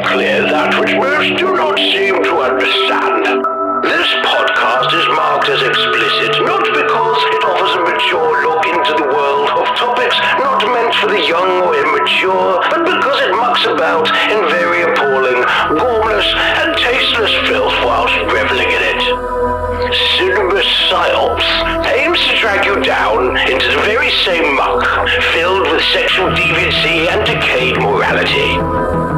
make clear that which most do not seem to understand. This podcast is marked as explicit not because it offers a mature look into the world of topics not meant for the young or immature, but because it mucks about in very appalling, gormless, and tasteless filth whilst reveling in it. Cinema Psyops aims to drag you down into the very same muck filled with sexual deviancy and decayed morality.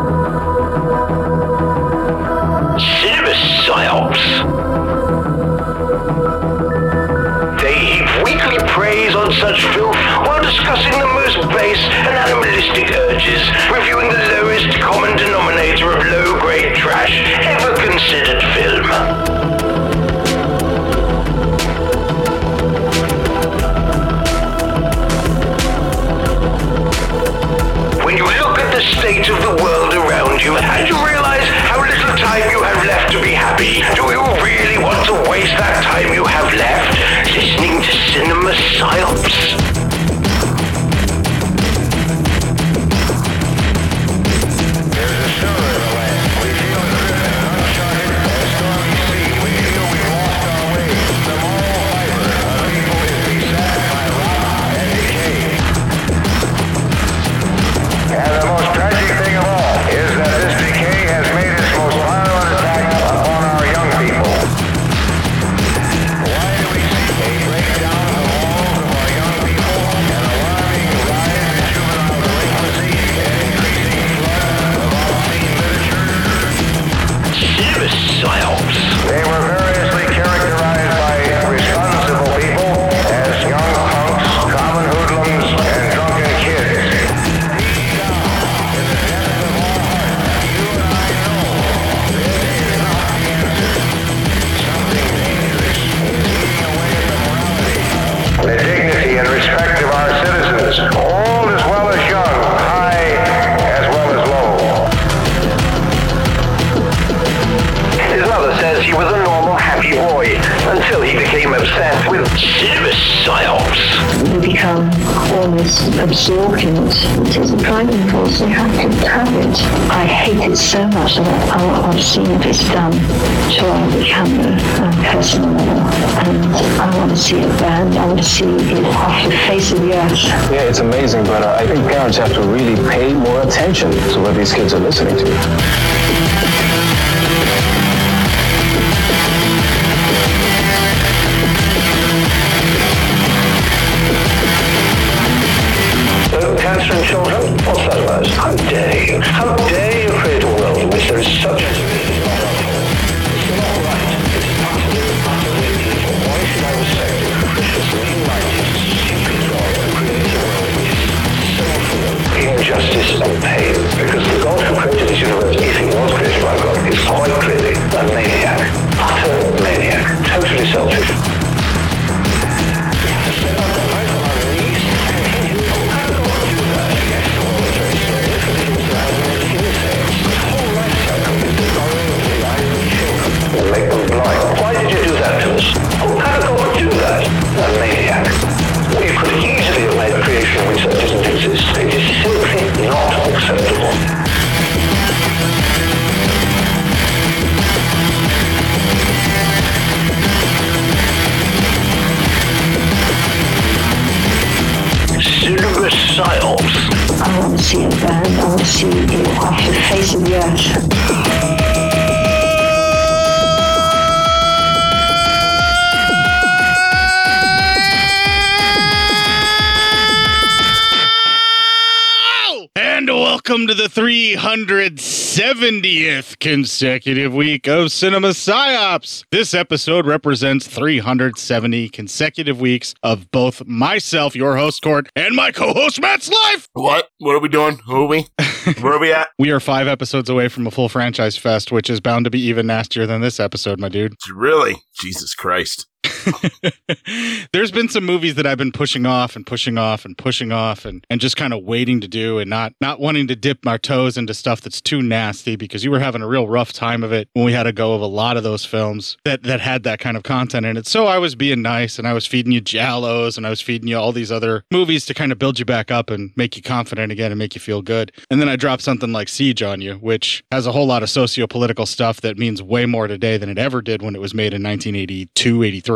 Discussing the most base and animalistic urges, reviewing the lowest common denominator of low-grade trash ever considered film. When you look at the state of the world around you and you realize how little time you have left to be happy, do you really want to waste that time you have left listening to cinema psyops? I hate so much I, I want to see if it's done to a camera and personal level. And I want to see it banned. I want to see it off the face of the earth. Yeah, it's amazing, but uh, I think parents have to really pay more attention to what these kids are listening to. Consecutive week of Cinema Psyops. This episode represents 370 consecutive weeks of both myself, your host, Court, and my co host, Matt's life. What? What are we doing? Who are we? Where are we at? We are five episodes away from a full franchise fest, which is bound to be even nastier than this episode, my dude. Really? Jesus Christ. There's been some movies that I've been pushing off and pushing off and pushing off and, and just kind of waiting to do and not not wanting to dip my toes into stuff that's too nasty because you were having a real rough time of it when we had a go of a lot of those films that that had that kind of content in it. So I was being nice and I was feeding you giallos and I was feeding you all these other movies to kind of build you back up and make you confident again and make you feel good. And then I dropped something like Siege on you, which has a whole lot of socio-political stuff that means way more today than it ever did when it was made in 1982, 83.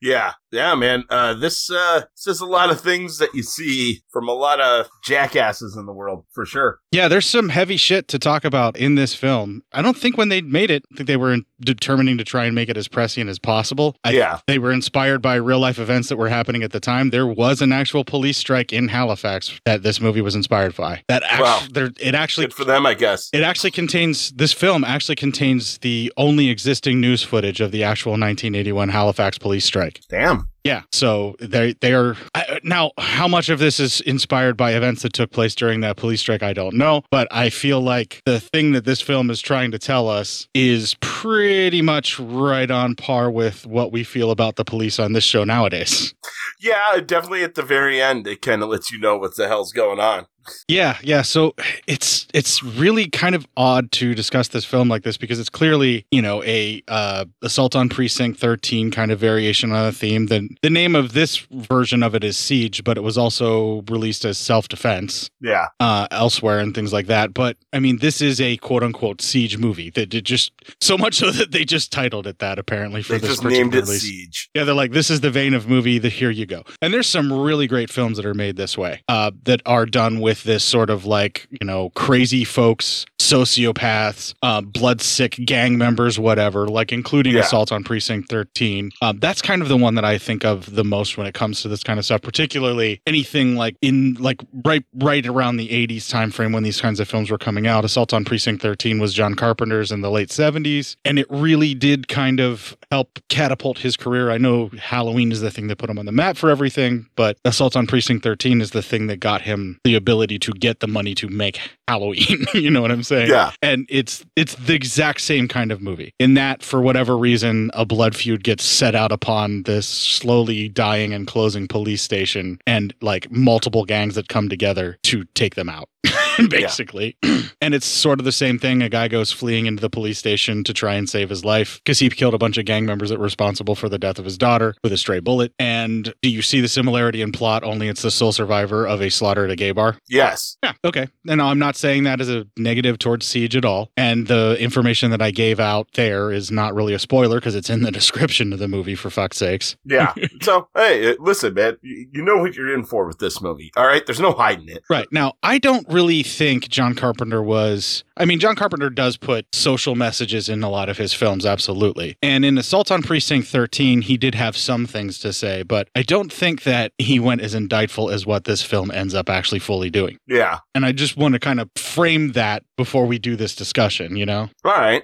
Yeah, yeah, man. Uh, this uh, says a lot of things that you see from a lot of jackasses in the world, for sure. Yeah, there's some heavy shit to talk about in this film. I don't think when they made it, I think they were in- determining to try and make it as prescient as possible. I, Yeah. They were inspired by real life events that were happening at the time. There was an actual police strike in Halifax that this movie was inspired by. That Wow. actually, it actually Good for them, I guess. it actually contains this film actually contains the only existing news footage of the actual 1981 Halifax police strike. Damn. Yeah, so they they are I, now. How much of this is inspired by events that took place during that police strike? I don't know, but I feel like the thing that this film is trying to tell us is pretty much right on par with what we feel about the police on this show nowadays. Yeah, definitely at the very end, it kind of lets you know what the hell's going on. Yeah, yeah. So it's it's really kind of odd to discuss this film like this because it's clearly you know a uh, assault on precinct thirteen kind of variation on a theme. The the name of this version of it is Siege, but it was also released as self defense Yeah. uh, elsewhere and things like that. But I mean, this is a quote unquote siege movie that did just so much so that they just titled it that apparently for They this just named it release. Siege. Yeah, they're like, this is the vein of movie. The here you go. And there's some really great films that are made this way, uh, that are done with this sort of like you know crazy folks, sociopaths, uh, blood sick gang members, whatever. Like including Yeah. Assault on Precinct 13. Um, that's kind of the one that I think of the most when it comes to this kind of stuff. Particularly anything like in like right right around the 80s time frame when these kinds of films were coming out. Assault on Precinct 13 was John Carpenter's in the late 70s, and it really did kind of help catapult his career. I know Halloween is the thing that put him on the map for everything, but Assault on Precinct 13 is the thing that got him the ability to get the money to make Halloween. you know what I'm saying? Yeah. And it's it's the exact same kind of movie. In that, for whatever reason, a blood feud gets set out upon this slowly dying and closing police station, and like multiple gangs that come together to take them out. Basically. and it's sort of the same thing. A guy goes fleeing into the police station to try and save his life because he killed a bunch of gang members that were responsible for the death of his daughter with a stray bullet. And do you see the similarity in plot? Only it's the sole survivor of a slaughter at a gay bar. Yes. Yeah. Okay. And I'm not saying that as a negative towards Siege at all. And the information that I gave out there is not really a spoiler because it's in the description of the movie, for fuck's sakes. Yeah. so, hey, listen, man, you know what you're in for with this movie. All right. There's no hiding it. Right. Now, I don't really think John Carpenter was. I mean, John Carpenter does put social messages in a lot of his films, absolutely. And in Assault on Precinct 13, he did have some things to say, but I don't think that he went as indictful as what this film ends up actually fully doing. Yeah. And I just want to kind of frame that before we do this discussion, you know? All right.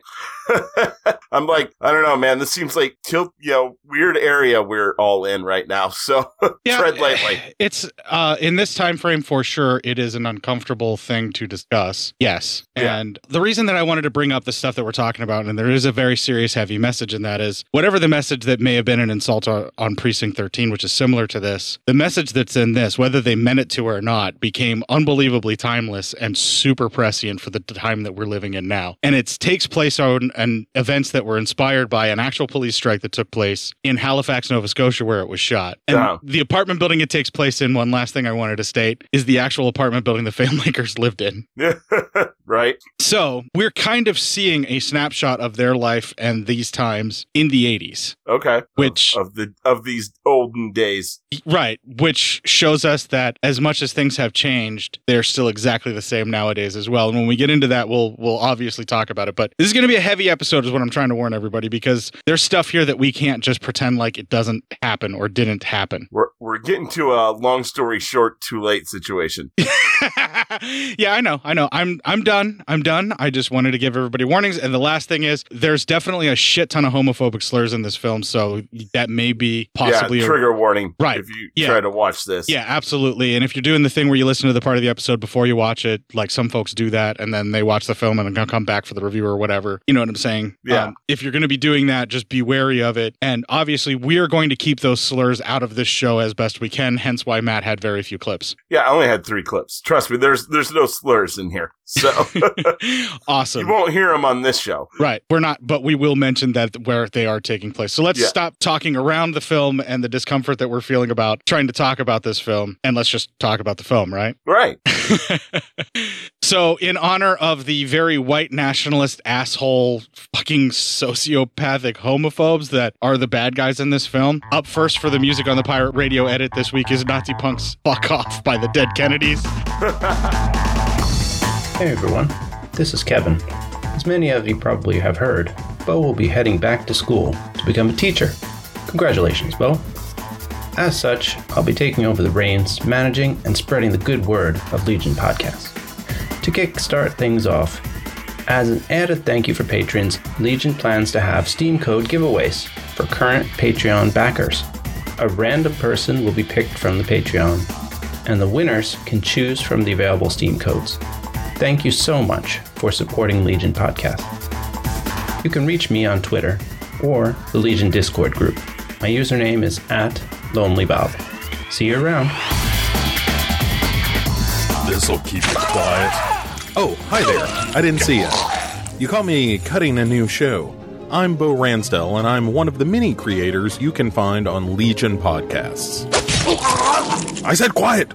I'm like, I don't know, man. This seems like tilt, you know, weird area we're all in right now. So tread lightly. It's uh in this time frame for sure it is an uncomfortable thing to discuss. Yes. Yeah. And the reason that I wanted to bring up the stuff that we're talking about and there is a very serious heavy message in that is whatever the message that may have been an insult on, on precinct 13 which is similar to this, the message that's in this whether they meant it to or not became unbelievably timeless and super prescient for the time that we're living in now. And it takes place on an events that were inspired by an actual police strike that took place in Halifax, Nova Scotia where it was shot. And the apartment building it takes place in, one last thing I wanted to state, is the actual apartment building the filmmakers lived in. right. So we're kind of seeing a snapshot of their life and these times in the 80s. Okay. Which- of, of the of these olden days. Right, which shows us that as much as things have changed, they're still exactly the same nowadays as well. And when we get into that, we'll we'll obviously talk about it. But this is going to be a heavy episode, is what I'm trying to warn everybody, because there's stuff here that we can't just pretend like it doesn't happen or didn't happen. We're we're getting to a long story short, too late situation. yeah, I know, I know. I'm I'm done. I'm done. I just wanted to give everybody warnings. And the last thing is, there's definitely a shit ton of homophobic slurs in this film, so that may be possibly yeah, a- trigger warning. Right. If you Yeah. try to watch this. Yeah, absolutely. And if you're doing the thing where you listen to the part of the episode before you watch it, like some folks do that, and then they watch the film and then come back for the review or whatever, you know, what I'm saying? Yeah. Um, if you're going to be doing that, just be wary of it. And obviously, we are going to keep those slurs out of this show as best we can. Hence why Matt had very few clips. Yeah, I only had three clips. Trust me, there's there's no slurs in here, so awesome. you won't hear them on this show. Right. We're not, but we will mention that where they are taking place. So let's Yeah. stop talking around the film and the discomfort that we're feeling about trying to talk about this film. And let's just talk about the film, right? Right. so, in honor of the very white nationalist asshole, fucking sociopathic homophobes that are the bad guys in this film, up first for the music on the pirate radio edit this week is Nazi Punk's Fuck Off by the Dead Kennedys. Hey everyone, this is Kevin. As many of you probably have heard, Bo will be heading back to school to become a teacher. Congratulations, Bo. As such, I'll be taking over the reins, managing and spreading the good word of Legion Podcast. To kickstart things off, as an added thank you for patrons, Legion plans to have Steam code giveaways for current Patreon backers. A random person will be picked from the Patreon, and the winners can choose from the available Steam codes. Thank you so much for supporting Legion Podcast. You can reach me on Twitter or the Legion Discord group. My username is at LonelyBob. See you around. This'll keep it quiet. Oh, hi there. I didn't see you. You caught me cutting a new show. I'm Bo Ransdell, and I'm one of the many creators you can find on Legion Podcasts. I said quiet!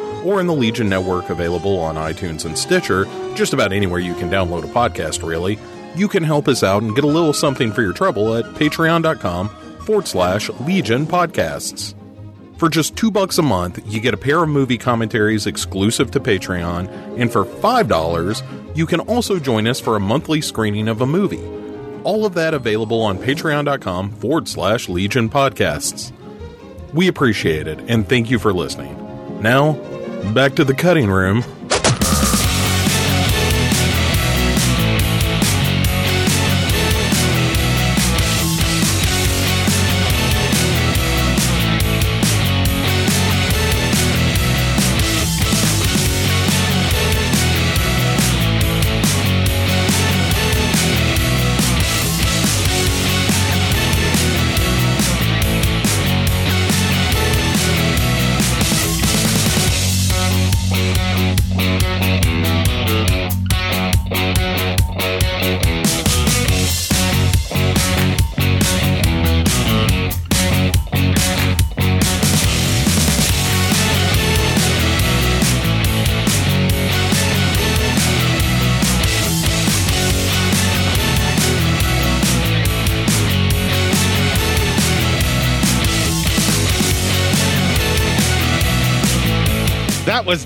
or in the Legion Network available on iTunes and Stitcher, just about anywhere you can download a podcast, really, you can help us out and get a little something for your trouble at patreon.com forward slash Legion Podcasts. For just two bucks a month, you get a pair of movie commentaries exclusive to Patreon, and for five dollars, you can also join us for a monthly screening of a movie. All of that available on patreon.com forward slash Legion Podcasts. We appreciate it, and thank you for listening. Now, back to the cutting room.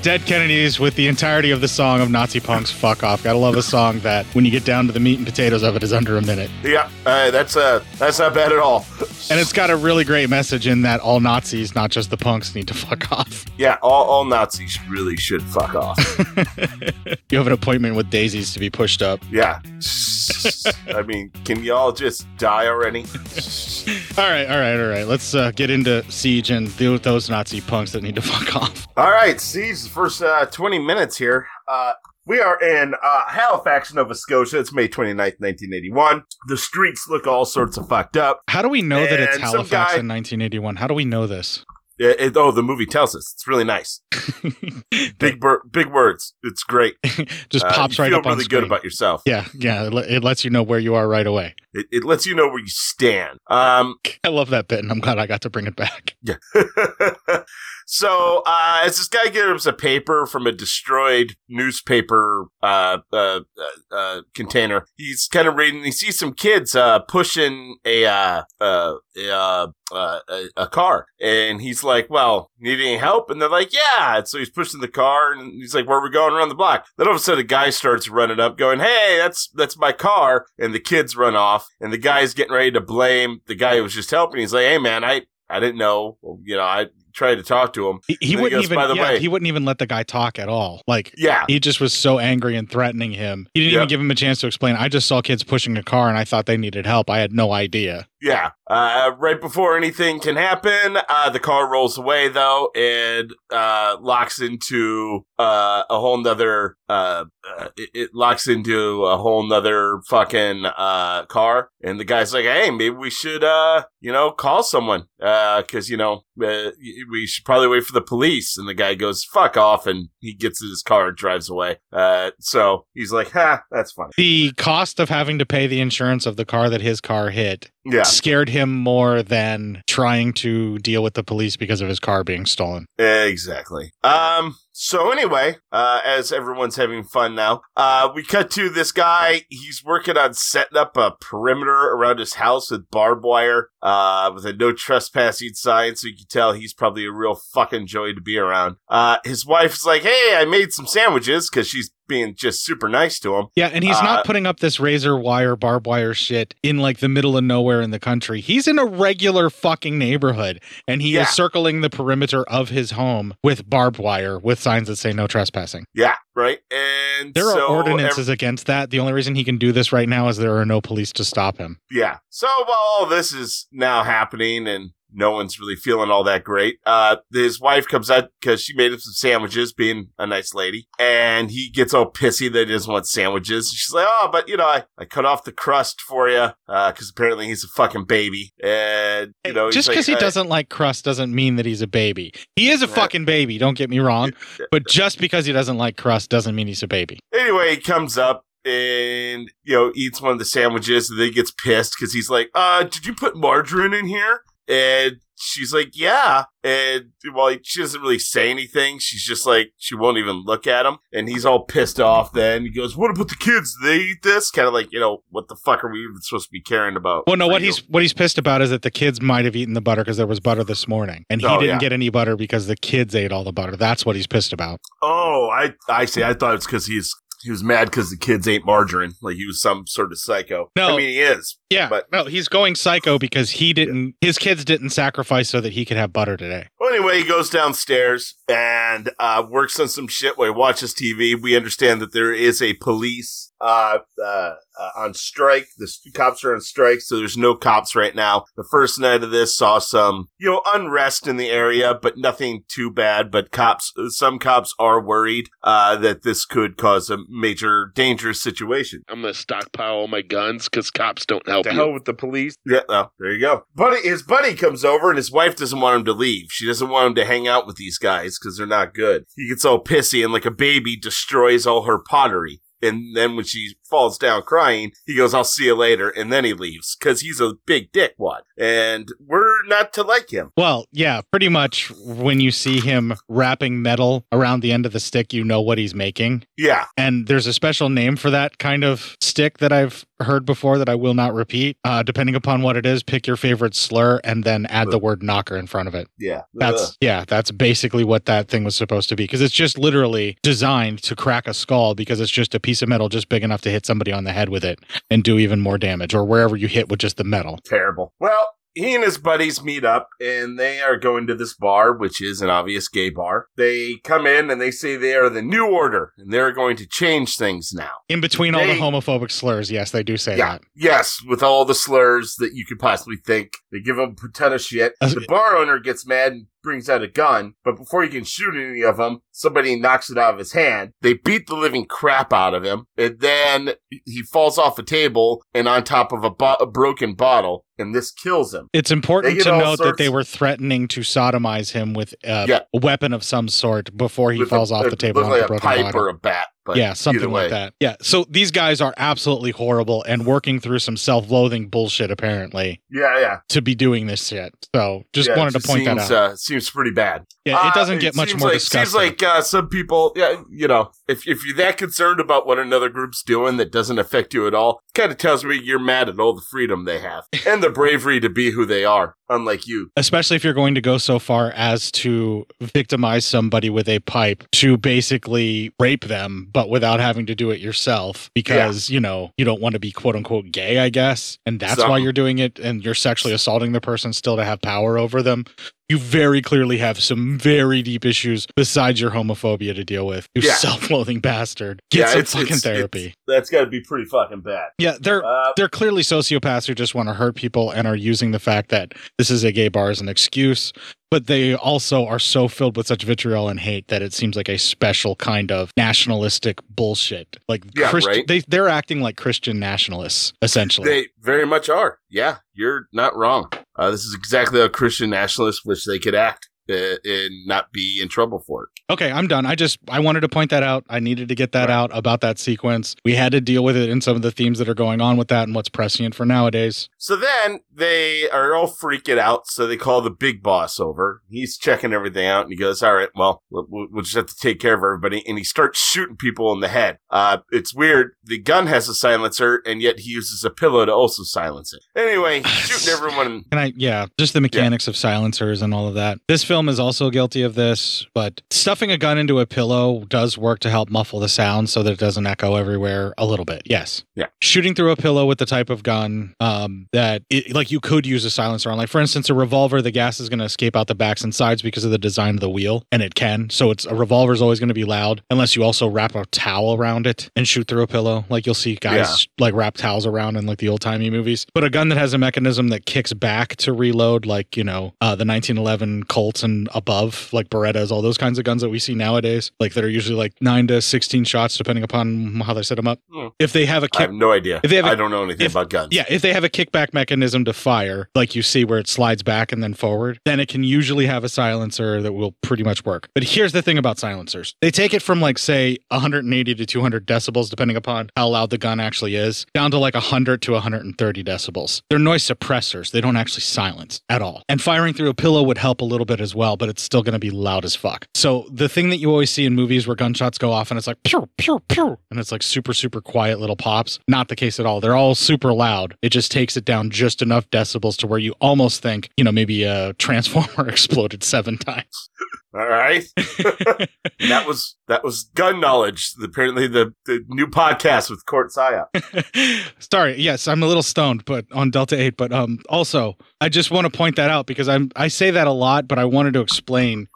Dead Kennedys with the entirety of the song of Nazi Punk's Fuck Off. Gotta love a song that, when you get down to the meat and potatoes of it, is under a minute. Yeah, uh, that's uh, that's not bad at all. And it's got a really great message in that all Nazis, not just the punks, need to fuck off. Yeah, all, all Nazis really should fuck off. You have an appointment with daisies to be pushed up. Yeah. I mean, can y'all just die already? All right, all right, all right. Let's uh, get into Siege and deal with those Nazi punks that need to fuck off. All right, Siege, first uh, 20 minutes here. Uh, we are in uh, Halifax, Nova Scotia. It's May 29th, 1981. The streets look all sorts of fucked up. How do we know that it's Halifax guy- in 1981? How do we know this? It, it- oh, the movie tells us. It's really nice. Big bur- big words. It's great. Just Uh, pops you right feel up on really screen. good about yourself. Yeah, yeah. It, le- it lets you know where you are right away. It, it lets you know where you stand. Um, I love that bit, and I'm glad I got to bring it back. Yeah. So uh, as this guy gives a paper from a destroyed newspaper uh, uh, uh, uh, container, he's kind of reading. He sees some kids uh, pushing a uh, uh, uh, uh, a a car, and he's like, "Well, need any help?" And they're like, "Yeah." And so he's pushing the car, and he's like, "Where are we going around the block?" Then all of a sudden, a guy starts running up, going, "Hey, that's that's my car!" And the kids run off, and the guy's getting ready to blame the guy who was just helping. He's like, "Hey, man, I I didn't know. You know, I." Tried to talk to him. He, he wouldn't goes, even. "By the yeah, way-" he wouldn't even let the guy talk at all. Like, Yeah. he just was so angry and threatening him. He didn't Yep. even give him a chance to explain. I just saw kids pushing a car, and I thought they needed help. I had no idea. Yeah. Uh, right before anything can happen, uh, the car rolls away though and uh, locks into uh, a whole nother. Uh, uh, it, it locks into a whole nother fucking uh, car, and the guy's like, "Hey, maybe we should, uh, you know, call someone, because you know, we should probably wait for the police." And the guy goes, "Fuck off," and he gets in his car and drives away. Uh, so he's like, "Ha, that's funny." The cost of having to pay the insurance of the car that his car hit Yeah. scared him more than trying to deal with the police because of his car being stolen. Exactly. Um. So anyway, uh, as everyone's having fun now, uh, we cut to this guy. He's working on setting up a perimeter around his house with barbed wire, uh, with a no trespassing sign, so you can tell he's probably a real fucking joy to be around. Uh, his wife's like, "Hey, I made some sandwiches," because she's being just super nice to him. Yeah, and he's Uh, not putting up this razor wire, barbed wire shit in like the middle of nowhere in the country. He's in a regular fucking neighborhood and he Yeah. is circling the perimeter of his home with barbed wire with signs that say no trespassing. Yeah, right. And There so are ordinances ev- against that. The only reason he can do this right now is there are no police to stop him. Yeah. So while all this is now happening and no one's really feeling all that great, uh, his wife comes out because she made him some sandwiches, being a nice lady, and he gets all pissy that he doesn't want sandwiches. She's like, "Oh, but you know, I, I cut off the crust for you because apparently he's a fucking baby, and you know, Just because like, he uh, doesn't like crust doesn't mean that he's a baby. He is a fucking baby, don't get me wrong. But just because he doesn't like crust doesn't mean he's a baby. Anyway, he comes up and you know eats one of the sandwiches, and then gets pissed because he's like, "Uh, did you put margarine in here?" And she's like, "Yeah." And well, she doesn't really say anything. She's just like, she won't even look at him, and he's all pissed off. Then he goes, "What about the kids? Do they eat this?" Kind of like, you know, what the fuck are we even supposed to be caring about? Well, no, what you? he's what he's pissed about is that the kids might have eaten the butter because there was butter this morning, and he Oh, didn't yeah. get any butter because the kids ate all the butter. That's what he's pissed about. Oh, I I see. I thought it's because he's he was mad because the kids ate margarine, like he was some sort of psycho. No. I mean he is. Yeah, But- no, he's going psycho because he didn't. His kids didn't sacrifice so that he could have butter today. Well, anyway, he goes downstairs and uh, works on some shit while he watches TV. We understand that there is a police uh, uh, uh, on strike. The s- cops are on strike, so there's no cops right now. The first night of this saw some, you know, unrest in the area, but nothing too bad. But cops, some cops are worried uh, that this could cause a major dangerous situation. I'm gonna stockpile all my guns because cops don't help To you. hell with the police. Yeah, well, there you go. Buddy, his buddy comes over and his wife doesn't want him to leave. She doesn't want him to hang out with these guys because they're not good. He gets all pissy and like a baby destroys all her pottery. And then when she falls down crying, he goes, I'll see you later. And then he leaves because he's a big dick. dickwad. And we're not to like him. Well, yeah, pretty much when you see him wrapping metal around the end of the stick, you know what he's making. Yeah. And there's a special name for that kind of stick that I've heard before that I will not repeat. Uh, depending upon what it is, pick your favorite slur and then add the word knocker in front of it. Yeah. That's Ugh. yeah, that's basically what that thing was supposed to be because it's just literally designed to crack a skull because it's just a piece of metal just big enough to hit somebody on the head with it and do even more damage or wherever you hit with just the metal. terrible. Well, he and his buddies meet up and they are going to this bar, which is an obvious gay bar. They come in and they say they are the new order and they're going to change things now. In between all the homophobic slurs, yes, they do say Yeah. that. Yes, with all the slurs that you could possibly think. They give them a ton of shit. The bar owner gets mad and brings out a gun, but before he can shoot any of them, somebody knocks it out of his hand. They beat the living crap out of him, and then he falls off a table and on top of a, bo- a broken bottle, and this kills him. It's important to note that they were threatening to sodomize him with uh, Yeah. a weapon of some sort before he With falls a- off the table like a pipe bottle. or a bat. But yeah, something like that. Yeah. So these guys are absolutely horrible and working through some self-loathing bullshit apparently Yeah, yeah. to be doing this shit. So just Yeah, it wanted to point seems, that out. Uh, seems pretty bad. Yeah, it Uh, doesn't get much more like, disgusting. Seems like uh, some people, yeah, you know, if if you're that concerned about what another group's doing that doesn't affect you at all, kind of tells me you're mad at all the freedom they have and the bravery to be who they are, unlike you. Especially if you're going to go so far as to victimize somebody with a pipe to basically rape them, but without having to do it yourself because, you know, you don't want to be quote unquote gay, I guess. And that's why you're doing it and you're sexually assaulting the person still to have power over them. You very clearly have some very deep issues besides your homophobia to deal with. You Yeah. self loathing bastard. Get Yeah, some it's- fucking it's- therapy. it's- That's got to be pretty fucking bad. Yeah, they're Uh, they're clearly sociopaths who just want to hurt people and are using the fact that this is a gay bar as an excuse. But they also are so filled with such vitriol and hate that it seems like a special kind of nationalistic bullshit. Like Yeah, Christ- right. they they're acting like Christian nationalists essentially. They very much are. Yeah, you're not wrong. Uh, this is exactly how Christian nationalists wish they could act and not be in trouble for it. Okay, I'm done. I just I wanted to point that out. I needed to get that out about that sequence. We had to deal with it in some of the themes that are going on with that and what's prescient for nowadays. So then they are all freaking out. So they call the big boss over. He's checking everything out and he goes, all right, well, we'll, we'll just have to take care of everybody. And he starts shooting people in the head. Uh, it's weird. The gun has a silencer and yet he uses a pillow to also silence it. Anyway, shooting everyone. And I, yeah, just the mechanics of silencers and all of that. This film is also guilty of this, but stuffing a gun into a pillow does work to help muffle the sound so that it doesn't echo everywhere a little bit. Yes. Yeah. Shooting through a pillow with the type of gun um, that, it, like, you could use a silencer on. Like, for instance, a revolver, the gas is going to escape out the backs and sides because of the design of the wheel, and it can. So it's a revolver is always going to be loud unless you also wrap a towel around it and shoot through a pillow. Like, you'll see guys like wrap towels around in like the old timey movies. But a gun that has a mechanism that kicks back to reload, like, you know, uh, the 1911 Colts and above, like Berettas, all those kinds of guns that we see nowadays, like that are usually like nine to 16 shots, depending upon how they set them up. Hmm. If they have a I kick, have no idea. If they have a- I don't know anything if- about guns. yeah, if they have a kickback mechanism to fire, like you see where it slides back and then forward, then it can usually have a silencer that will pretty much work. But here's the thing about silencers they take it from like, say, 180 to 200 decibels, depending upon how loud the gun actually is, down to like 100 to 130 decibels. They're noise suppressors, they don't actually silence at all. And firing through a pillow would help a little bit as well, but it's still going to be loud as fuck. So the thing that you always see in movies where gunshots go off and it's like pew pew pew and it's like super super quiet little pops, not the case at all. They're all super loud. It just takes it down just enough decibels to where you almost think, you know, maybe a transformer exploded 7 times. All right. that was that was gun knowledge. Apparently, the the new podcast with Court Saya. Sorry, yes, I'm a little stoned, but on Delta 8, but um also I just want to point that out because I'm I say that a lot, but I wanted to explain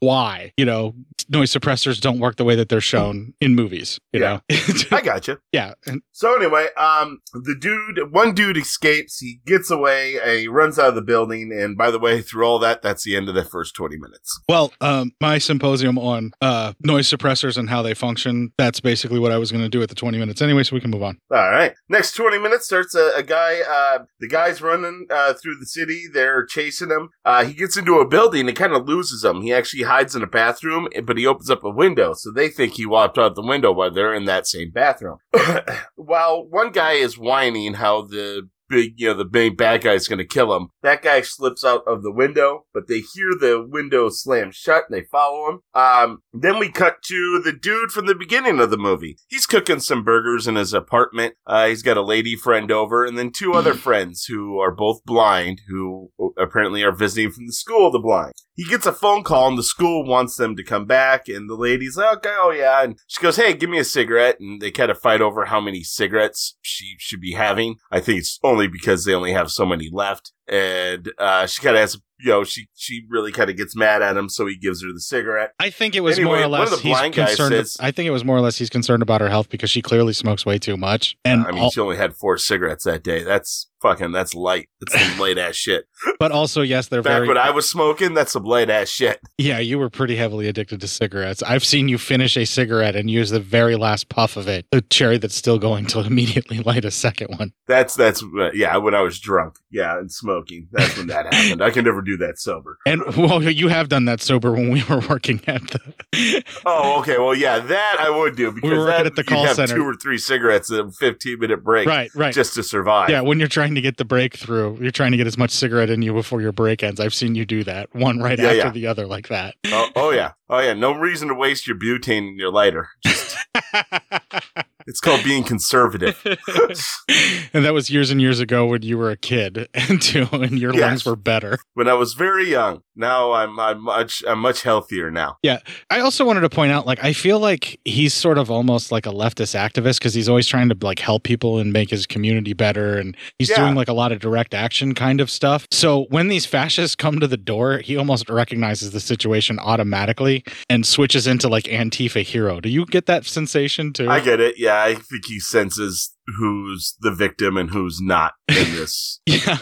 why, you know, noise suppressors don't work the way that they're shown in movies, you Yeah. know. I got you. yeah, So anyway, um, the dude, one dude escapes. He gets away. He runs out of the building. And by the way, through all that, that's the end of the first twenty minutes. well, um my symposium on uh noise suppressors and how they function, that's basically what I was going to do at the 20 minutes anyway, so we can move on. All right. Next 20 minutes starts a, a guy, uh, the guy's running, uh, through the city. They're chasing him. Uh, he gets into a building and kind of loses him. He actually hides in a bathroom, but he opens up a window. So they think he walked out the window while they're in that same bathroom. while one guy is whining how the big, you know, the big bad guy is going to kill him. That guy slips out of the window, but they hear the window slam shut and they follow him. Um, then we cut to the dude from the beginning of the movie. He's cooking some burgers in his apartment. Uh, he's got a lady friend over and then two other friends who are both blind, who apparently are visiting from the school of the blind. He gets a phone call and the school wants them to come back and the lady's like, okay, oh yeah. And she goes, hey, give me a cigarette. And they kind of fight over how many cigarettes she should be having. I think it's only because they only have so many left. And, uh, she kind of has, you know, she, she really kind of gets mad at him. So he gives her the cigarette. I think it was Anyway, more or one of less the he's concerned. says- I think it was more or less he's concerned about her health because she clearly smokes way too much. And I mean, al- she only had four cigarettes that day. That's fucking, that's light. That's some light ass shit. but also yes, they're Back very when I was smoking, that's some light ass shit. Yeah, you were pretty heavily addicted to cigarettes. I've seen you finish a cigarette and use the very last puff of it, the cherry that's still going, to immediately light a second one. That's, that's, uh, yeah, when I was drunk. Yeah, and smoking. That's when that happened. I can never do that sober. And well, you have done that sober when we were working at the. Oh, okay. Well, yeah, that I would do because we were that, at the call center. two or three cigarettes in a 15 minute break. Right, right. Just to survive. Yeah, when you're trying to get the breakthrough, you're trying to get as much cigarette in you before your break ends. I've seen you do that, one right Yeah, after yeah. the other, like that. Oh, oh, yeah. Oh, yeah. No reason to waste your butane in your lighter. Just, it's called being conservative. and that was years and years ago when you were a kid, and too, and your Yes. lungs were better. when I was very young. Now I'm I'm much I'm much healthier now. Yeah. I also wanted to point out, like, I feel like he's sort of almost like a leftist activist because he's always trying to like help people and make his community better. And he's Yeah. doing like a lot of direct action kind of stuff. So when these fascists come to the door, he almost recognizes the situation automatically and switches into like Antifa hero. Do you get that sensation too? I get it. Yeah, I think he senses who's the victim and who's not in this. Yeah,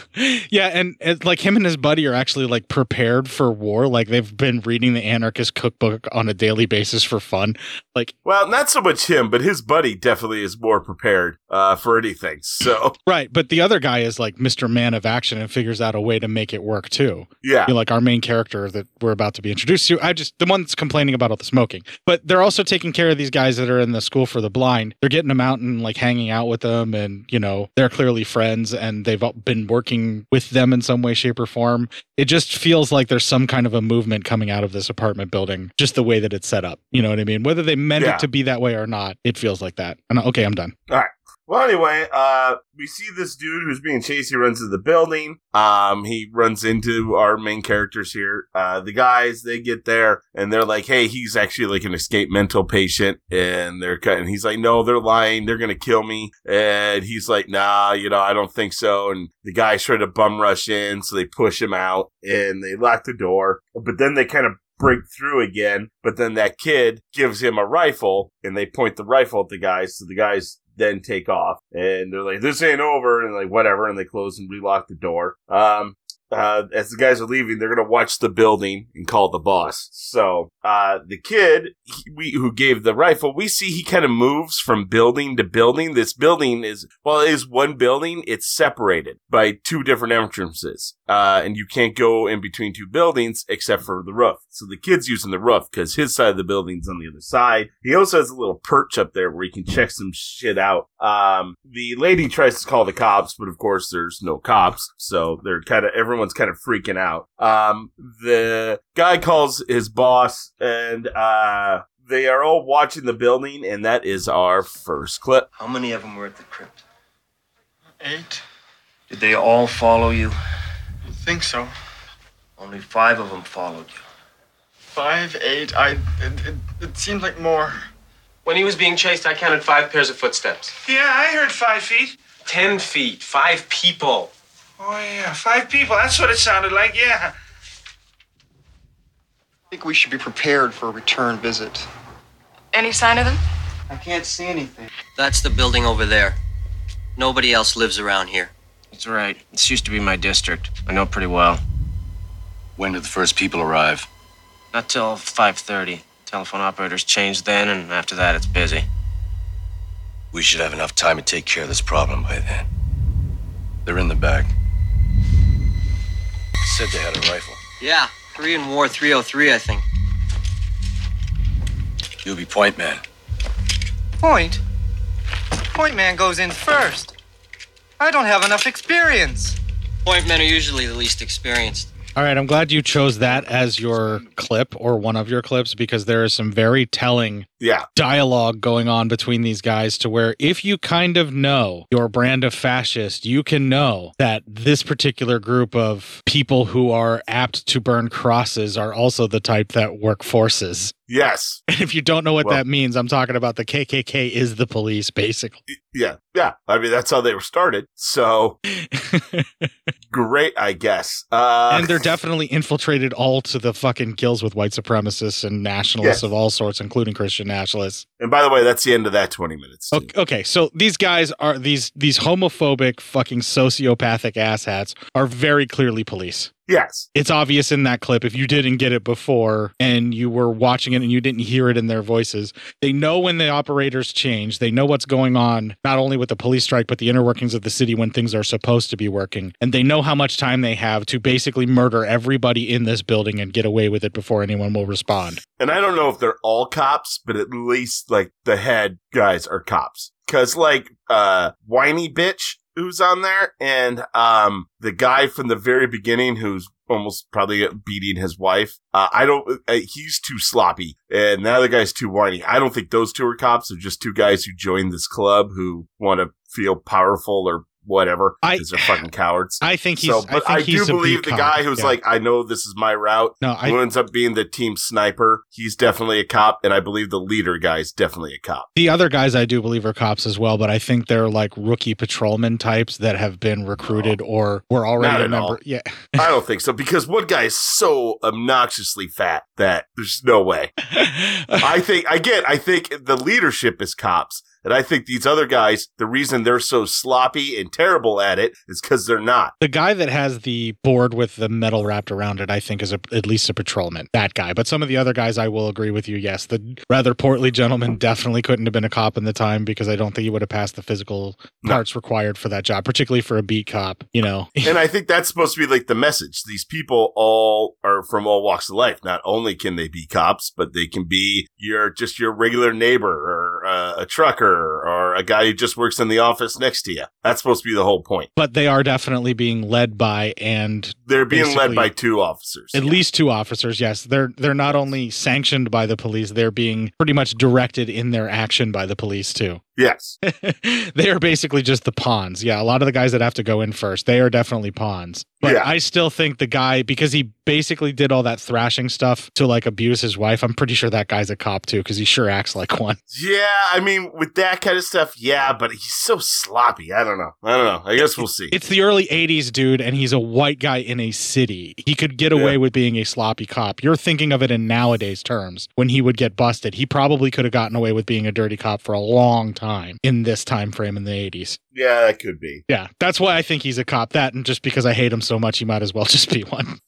yeah, and it, like him and his buddy are actually like prepared for war. Like they've been reading the anarchist cookbook on a daily basis for fun. Like, well, not so much him, but his buddy definitely is more prepared uh, for anything. So right, but the other guy is like Mr. Man of Action and figures out a way to make it work too. yeah, You know, like our main character that we're about to be introduced to. I just the one that's complaining about all the smoking, but they're also taking care of these guys that are in the school for the blind. They're getting them out and like hanging out with them, and you know they're clearly friends, and they've been working with them in some way, shape, or form. It just feels like there's some kind of a movement coming out of this apartment building, just the way that it's set up. You know what I mean? Whether they meant Yeah. it to be that way or not, it feels like that. And okay, I'm done. All right. Well, anyway, uh, we see this dude who's being chased. He runs to the building. Um, he runs into our main characters here. Uh, the guys, they get there and they're like, Hey, he's actually like an escaped mental patient. And they're cut. And he's like, No, they're lying. They're going to kill me. And he's like, Nah, you know, I don't think so. And the guys try to bum rush in. So they push him out and they lock the door. But then they kind of break through again. But then that kid gives him a rifle and they point the rifle at the guys. So the guys then take off and they're like, this ain't over. And like, whatever. And they close and relock the door. Um, uh, as the guys are leaving, they're gonna watch the building and call the boss. So, uh, the kid he, we, who gave the rifle, we see he kind of moves from building to building. This building is, well, it is one building. It's separated by two different entrances. Uh, and you can't go in between two buildings except for the roof. So the kid's using the roof because his side of the building's on the other side. He also has a little perch up there where he can check some shit out. Um, the lady tries to call the cops, but of course there's no cops. So they're kind of, everyone's kind of freaking out. Um, the guy calls his boss and, uh, they are all watching the building, and that is our first clip. How many of them were at the crypt? Eight? Did they all follow you? I think so. Only five of them followed you. Five, eight. I. It, it, it seemed like more. When he was being chased, I counted five pairs of footsteps. Yeah, I heard five feet. Ten feet. Five people. Oh, yeah, five people. That's what it sounded like, yeah. I think we should be prepared for a return visit. Any sign of them? I can't see anything. That's the building over there. Nobody else lives around here. That's right. This used to be my district. I know pretty well. When did the first people arrive? Not till 5:30. Telephone operators changed then, and after that, it's busy. We should have enough time to take care of this problem by then. They're in the back. Said they had a rifle. Yeah, Korean War 303, I think. You'll be point man. Point? Point man goes in first. I don't have enough experience. Point men are usually the least experienced. All right, I'm glad you chose that as your clip or one of your clips because there is some very telling Yeah. dialogue going on between these guys to where if you kind of know your brand of fascist, you can know that this particular group of people who are apt to burn crosses are also the type that work forces. Yes. And if you don't know what Well- that means, I'm talking about the KKK is the police, basically. Yeah. Yeah. I mean, that's how they were started. So great, I guess. Uh, and they're definitely infiltrated all to the fucking gills with white supremacists and nationalists Yes. of all sorts, including Christian nationalists. and by the way, that's the end of that 20 minutes. too. Okay, okay, so these guys are these these homophobic fucking sociopathic asshats are very clearly police. Yes. It's obvious in that clip if you didn't get it before and you were watching it and you didn't hear it in their voices. They know when the operators change. They know what's going on, not only with the police strike, but the inner workings of the city when things are supposed to be working. And they know how much time they have to basically murder everybody in this building and get away with it before anyone will respond. And I don't know if they're all cops, but at least like the head guys are cops. Cause like, uh, whiny bitch who's on there and, um, the guy from the very beginning who's almost probably beating his wife. Uh, I don't, uh, he's too sloppy and the other guy's too whiny. I don't think those two are cops. They're just two guys who joined this club who want to feel powerful or whatever because they're fucking cowards. I think he's- So, I but think I, do believe the guy who's yeah. like, I know this is my route. No, I- who ends up being the team sniper. He's definitely a cop, and I believe the leader guy is definitely a cop. The other guys I do believe are cops as well, but I think they're like rookie patrolman types that have been recruited oh. or were already a member. all. Yeah. I don't think so because one guy is so obnoxiously fat that there's no way. I think again, I think the leadership is cops. And I think these other guys, the reason they're so sloppy and terrible at it is because they're not. The guy that has the board with the metal wrapped around it, I think, is a, at least a patrolman. That guy. But some of the other guys, I will agree with you. Yes, the rather portly gentleman definitely couldn't have been a cop in the time because I don't think he would have passed the physical parts required for that job, particularly for a beat cop. You know, and I think that's supposed to be like the message. These people all are from all walks of life. Not only can they be cops, but they can be your just your regular neighbor or uh, a trucker or a guy who just works in the office next to you. That's supposed to be the whole point. but they are definitely being led by and They're being led by two officers. At least two officers, yes. They're they're not only sanctioned by the police, they're being pretty much directed in their action by the police too. Yes. they are basically just the pawns. Yeah, a lot of the guys that have to go in first, they are definitely pawns. But Yeah. I still think the guy because he basically did all that thrashing stuff to like abuse his wife. I'm pretty sure that guy's a cop too because he sure acts like one. Yeah, I mean, with that kind of stuff, yeah, but he's so sloppy. I don't know. I don't know. I guess we'll see. It's the early 80s, dude, and he's a white guy in a city. He could get away with being a sloppy cop. You're thinking of it in nowadays terms. When he would get busted, he probably could have gotten away with being a dirty cop for a long time in this time frame in the 80s. Yeah, that could be. Yeah, that's why I think he's a cop. That and just because I hate him so much, he might as well just be one.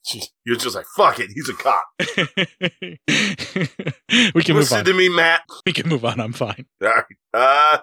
You're just like, fuck it, he's a cop. we can Listen move on. to me, Matt. We can move on. I'm fine. All right. Uh,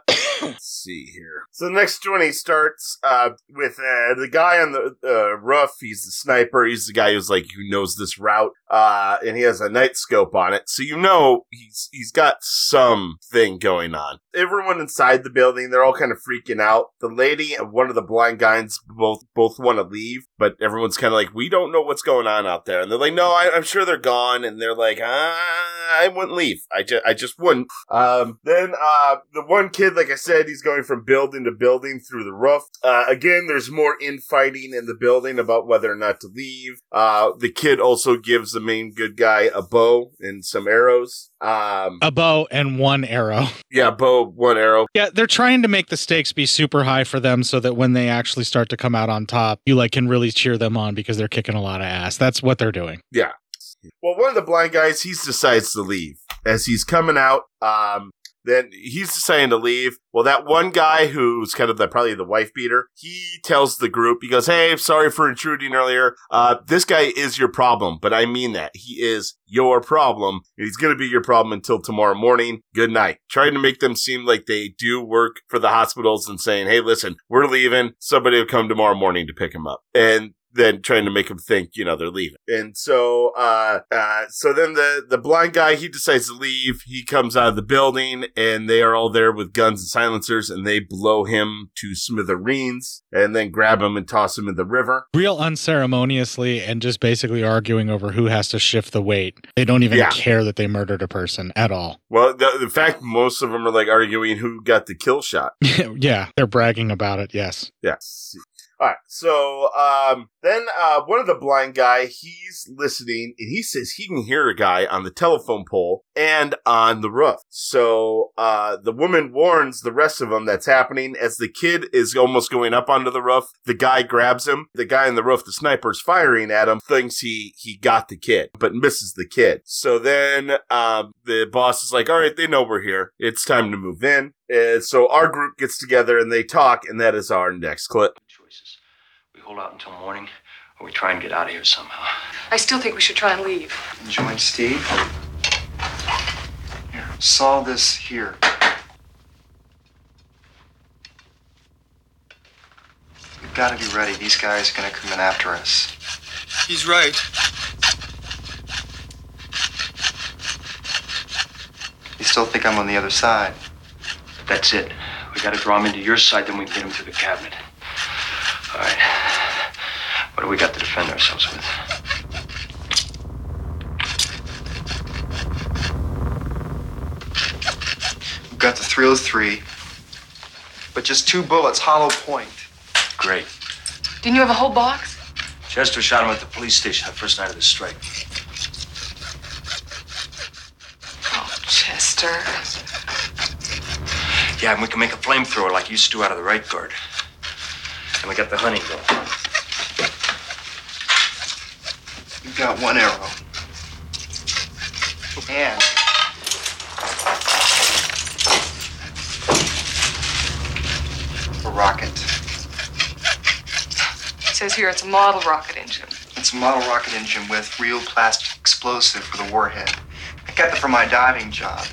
let's see here. So the next 20 starts uh, with uh, the guy on the uh, roof. He's the sniper. He's the guy who's like who knows this route, uh, and he has a night scope on it, so you know he's he's got something going on. Everyone inside the building, they're all kind of freaking out. The lady and one of the blind guys both both want to leave, but everyone's kind of like, we don't know what's going on out there, and they're like, no, I, I'm sure they're gone, and they're like, ah, I wouldn't leave. I just I just wouldn't. Um, then uh, the one kid, like I said, he's going from building to building through the roof. Uh, again, there's more infighting in the building about whether or not to leave. Uh, the kid also gives the main good guy a bow and some arrows. Um, A bow and one arrow. yeah, bow, one arrow. Yeah, they're trying to make the stakes be super high for them so that when they actually start to come out on top, you like can really cheer them on because they're kicking a lot of ass. That's what they're doing. Yeah. Well, one of the blind guys, he decides to leave as he's coming out. Um, then he's deciding to leave. Well, that one guy who's kind of the probably the wife beater, he tells the group, he goes, "Hey, sorry for intruding earlier. Uh, this guy is your problem, but I mean that he is your problem. and He's gonna be your problem until tomorrow morning. Good night." Trying to make them seem like they do work for the hospitals and saying, "Hey, listen, we're leaving. Somebody will come tomorrow morning to pick him up." And then trying to make them think, you know, they're leaving. And so, uh, uh, so then the, the blind guy, he decides to leave. He comes out of the building and they are all there with guns and silencers and they blow him to smithereens and then grab him and toss him in the river. Real unceremoniously and just basically arguing over who has to shift the weight. They don't even Yeah. care that they murdered a person at all. Well, the, the fact most of them are like arguing who got the kill shot. yeah, they're bragging about it, yes. Yes. All right. So um, then uh, one of the blind guy, he's listening, and he says he can hear a guy on the telephone pole and on the roof. So uh, the woman warns the rest of them that's happening as the kid is almost going up onto the roof. The guy grabs him. The guy on the roof, the sniper's firing at him, thinks he he got the kid, but misses the kid. So then um, the boss is like, "All right, they know we're here. It's time to move in." And so our group gets together and they talk, and that is our next clip. Choices. We hold out until morning, or we try and get out of here somehow. I still think we should try and leave. Join Steve. Here, saw this here. We've got to be ready. These guys are going to come in after us. He's right. You still think I'm on the other side? That's it. We gotta draw him into your side, then we can get him through the cabinet. All right. What do we got to defend ourselves with? We've got the 303, but just two bullets, hollow point. Great. Didn't you have a whole box? Chester shot him at the police station the first night of the strike. Oh, Chester. Yeah, and we can make a flamethrower like you used to out of the right guard. And we got the hunting gun. You've got one arrow. And a rocket. It says here it's a model rocket engine. It's a model rocket engine with real plastic explosive for the warhead. I got that for my diving job.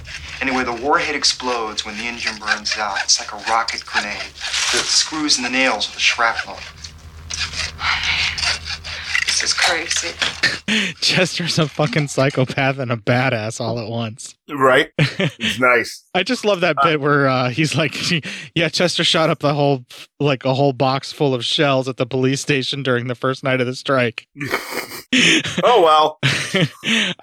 Anyway, the warhead explodes when the engine burns out. It's like a rocket grenade. The screws and the nails are the shrapnel. This is crazy. Chester's a fucking psychopath and a badass all at once. Right? It's nice. I just love that bit where uh, he's like, "Yeah, Chester shot up the whole like a whole box full of shells at the police station during the first night of the strike." Oh well.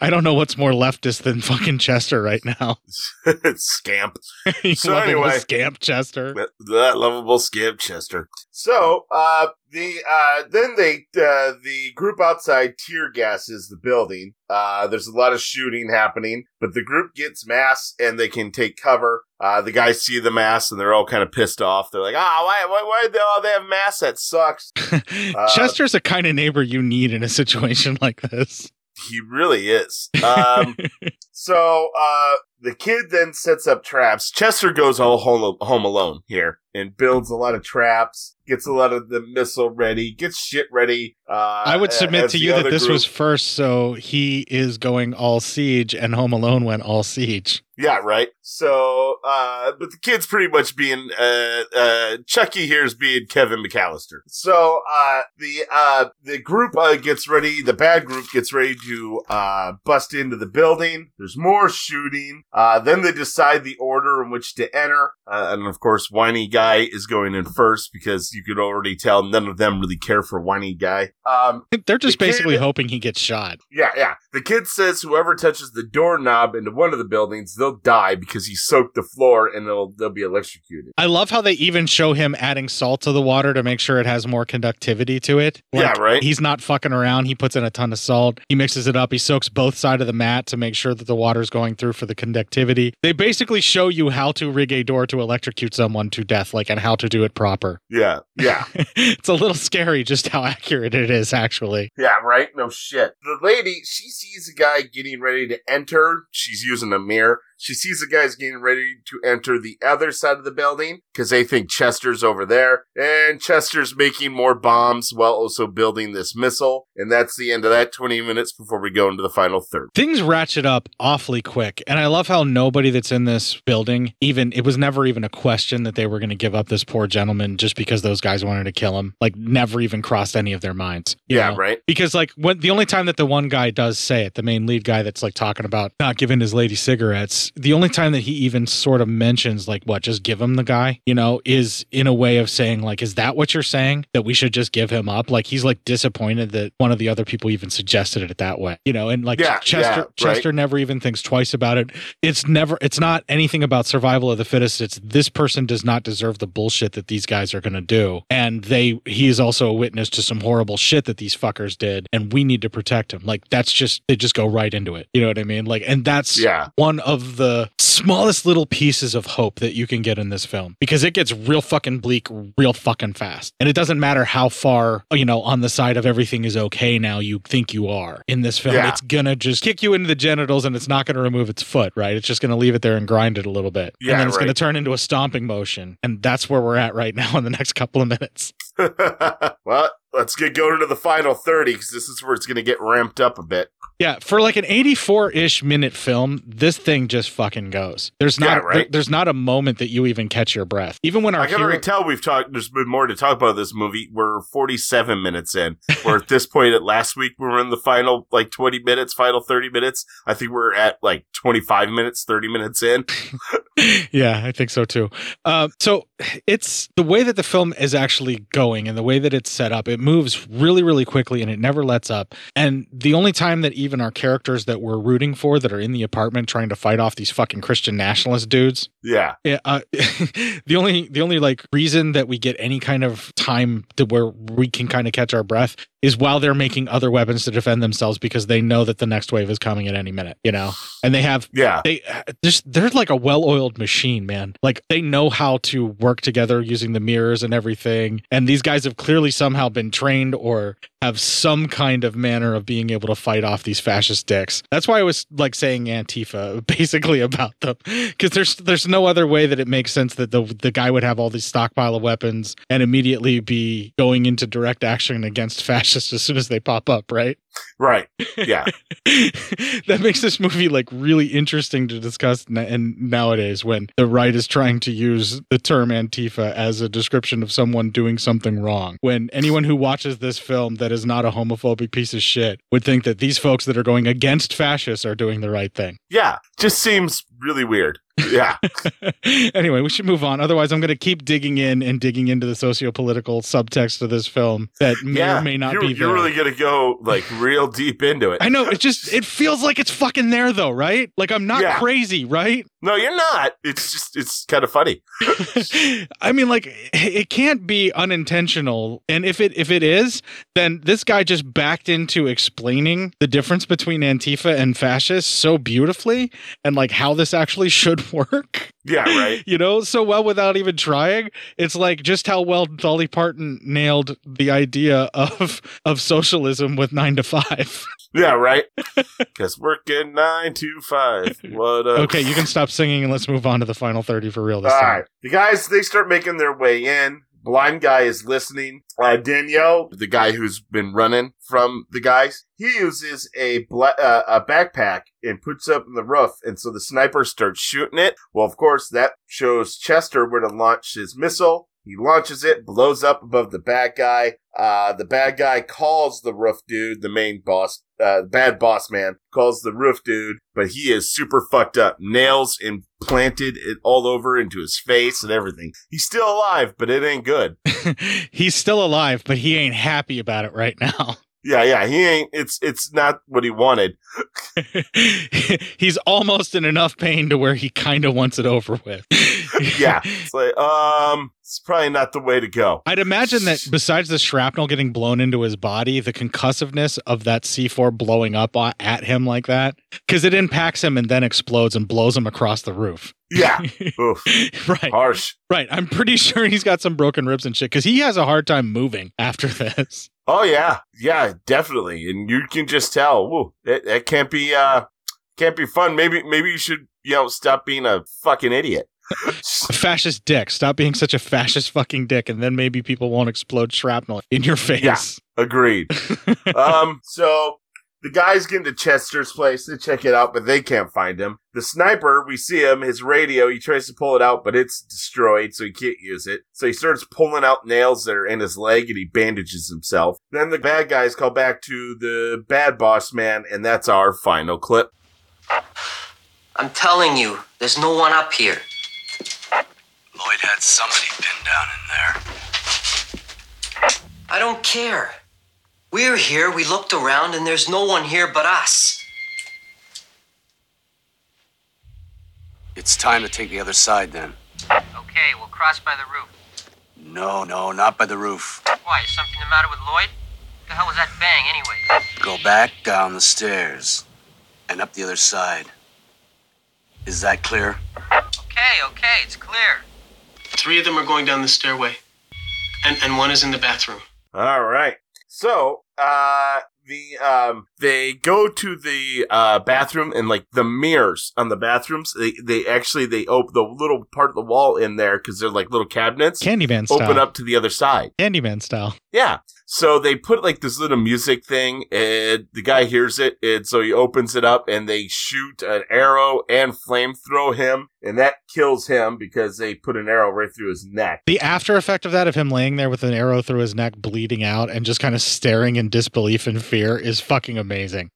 I don't know what's more leftist than fucking Chester right now. Scamp. So anyway, scamp Chester. that, that lovable scamp Chester. So, uh, the uh, then they uh, the group outside tear gases the building. Uh, there's a lot of shooting happening, but the group gets mass and they can take cover. Uh, the guys see the mass and they're all kind of pissed off. They're like, "Ah, why, why, why they all they have mass? That sucks." Uh, Chester's the kind of neighbor you need in a situation like this. He really is. Um, so uh, the kid then sets up traps. Chester goes all home, home alone here and builds a lot of traps, gets a lot of the missile ready, gets shit ready. Uh, I would submit to you that this group- was first, so he is going all siege, and Home Alone went all siege. Yeah, right. So, uh, but the kid's pretty much being, uh, uh, Chucky here is being Kevin McAllister. So, uh, the, uh, the group, uh, gets ready, the bad group gets ready to, uh, bust into the building. There's more shooting. Uh, then they decide the order in which to enter. Uh, and of course, Whiny Guy is going in first because you could already tell none of them really care for Whiny Guy. Um, They're just the kid- basically hoping he gets shot. yeah, yeah. The kid says whoever touches the doorknob into one of the buildings, they'll die because he soaked the floor and they'll they'll be electrocuted. I love how they even show him adding salt to the water to make sure it has more conductivity to it. Yeah, right. He's not fucking around. He puts in a ton of salt. He mixes it up. He soaks both sides of the mat to make sure that the water's going through for the conductivity. They basically show you how to rig a door to electrocute someone to death, like, and how to do it proper. Yeah, yeah, it's a little scary just how accurate it is, actually. yeah, right? No shit. The lady, she sees a guy getting ready to enter. She's using a mirror. She sees the guys getting ready to enter the other side of the building because they think Chester's over there. And Chester's making more bombs while also building this missile. And that's the end of that 20 minutes before we go into the final third. Things ratchet up awfully quick. And I love how nobody that's in this building, even, it was never even a question that they were going to give up this poor gentleman just because those guys wanted to kill him. Like, never even crossed any of their minds. Yeah, know? right. Because, like, when the only time that the one guy does say it, the main lead guy that's like talking about not giving his lady cigarettes, the only time that he even sort of mentions, like, what, just give him the guy, you know, is in a way of saying, like, is that what you're saying? That we should just give him up? Like, he's like disappointed that one of the other people even suggested it that way, you know, and like Yeah, Chester, yeah, right. Chester never even thinks twice about it. It's never, it's not anything about survival of the fittest. It's this person does not deserve the bullshit that these guys are going to do. And they, he is also a witness to some horrible shit that these fuckers did. And we need to protect him. Like that's just, they just go right into it. You know what I mean? Like, and that's Yeah. one of the smallest little pieces of hope that you can get in this film because it gets real fucking bleak real fucking fast. And it doesn't matter how far, you know, on the side of everything is okay now you think you are in this film. Yeah. It's gonna just kick you into the genitals and it's not gonna remove its foot, right? It's just gonna leave it there and grind it a little bit. Yeah, and then it's gonna turn into a stomping motion. And that's where we're at right now in the next couple of minutes. well, let's get going to the final 30 because this is where it's going to get ramped up a bit. Yeah, for like an 84-ish minute film, this thing just fucking goes. There's not Yeah, right. there- there's not a moment that you even catch your breath. Even when our I can hero, already tell we've talked. There's been more to talk about this movie. We're 47 minutes in. Where at this point, at last week, we were in the final like 20 minutes, final 30 minutes. I think we're at like 25 minutes, 30 minutes in. yeah, I think so too. Uh, so it's the way that the film is actually going and the way that it's set up. It moves really, really quickly and it never lets up. And the only time that even our characters that we're rooting for that are in the apartment trying to fight off these fucking Christian nationalist dudes. Yeah. Yeah, uh, the only the only like reason that we get any kind of time to where we can kind of catch our breath is while they're making other weapons to defend themselves because they know that the next wave is coming at any minute, you know. And they have yeah, they just they're like a well-oiled machine, man. Like they know how to work together using the mirrors and everything. And these guys have clearly somehow been trained or have some kind of manner of being able to fight off these fascist dicks. That's why I was like saying Antifa basically about them because there's there's no other way that it makes sense that the the guy would have all these stockpile of weapons and immediately be going into direct action against fascists as soon as they pop up, right? Right. Yeah. that makes this movie like really interesting to discuss n- and nowadays when the right is trying to use the term antifa as a description of someone doing something wrong when anyone who watches this film that is not a homophobic piece of shit would think that these folks that are going against fascists are doing the right thing yeah. Just seems really weird. Yeah. anyway we should move on otherwise i'm going to keep digging in and digging into the socio-political subtext of this film that may yeah. or may not you're, be You're there. really going to go like real deep into it. I know it just it feels like it's fucking there though, right? Like I'm not Yeah. crazy, right? No, you're not. It's just, it's kind of funny. I mean, like it can't be unintentional, and if it if it is, then this guy just backed into explaining the difference between Antifa and fascists so beautifully, and like how this actually should work. Yeah, right. You know, so well without even trying. It's like just how well Dolly Parton nailed the idea of of socialism with nine to five. Yeah, right. Because working nine to five. What up? Okay, you can stop singing and let's move on to the final thirty for real this All time. right. The guys, they start making their way in. Blind guy is listening. Uh, Danielle, the guy who's been running from the guys, he uses a uh, a backpack and puts up in the roof, and so the sniper starts shooting it. Well, of course, that shows Chester where to launch his missile. He launches it, blows up above the bad guy. Uh, the bad guy calls the roof dude, the main boss, uh, bad boss man, calls the roof dude, but he is super fucked up. Nails implanted it all over into his face and everything. He's still alive, but it ain't good. He's still alive, but he ain't happy about it right now. Yeah, yeah, he ain't, it's, it's not what he wanted. He's almost in enough pain to where he kind of wants it over with. yeah. It's like, um, it's probably not the way to go. I'd imagine that besides the shrapnel getting blown into his body, the concussiveness of that C4 blowing up at him like that, because it impacts him and then explodes and blows him across the roof. Yeah. Oof. Right. Harsh. Right. I'm pretty sure he's got some broken ribs and shit because he has a hard time moving after this. Oh yeah, yeah, definitely, and you can just tell. Whoa, that, that can't be uh, can't be fun. Maybe maybe you should you know stop being a fucking idiot. A fascist dick. Stop being such a fascist fucking dick, and then maybe people won't explode shrapnel in your face. Yeah, agreed. um, so the guys get into Chester's place. to check it out, but they can't find him. The sniper, we see him, his radio, he tries to pull it out, but it's destroyed, so he can't use it. So he starts pulling out nails that are in his leg and he bandages himself. Then the bad guys call back to the bad boss man, and that's our final clip. I'm telling you, there's no one up here. Lloyd had somebody pinned down in there. I don't care. We're here, we looked around, and there's no one here but us. It's time to take the other side then. Okay, we'll cross by the roof. No, no, not by the roof. Why, is something the matter with Lloyd? What the hell was that bang anyway? Go back down the stairs and up the other side. Is that clear? Okay, okay, it's clear. Three of them are going down the stairway, and, and one is in the bathroom. All right. So, uh, the um they go to the uh bathroom and like the mirrors on the bathrooms they they actually they open the little part of the wall in there because they're like little cabinets Candyman style. open up to the other side Candyman style. yeah so they put like this little music thing and the guy hears it and so he opens it up and they shoot an arrow and flamethrow him and that kills him because they put an arrow right through his neck The after effect of that, of him laying there with an arrow through his neck, bleeding out, and just kind of staring in disbelief and fear, is fucking amazing.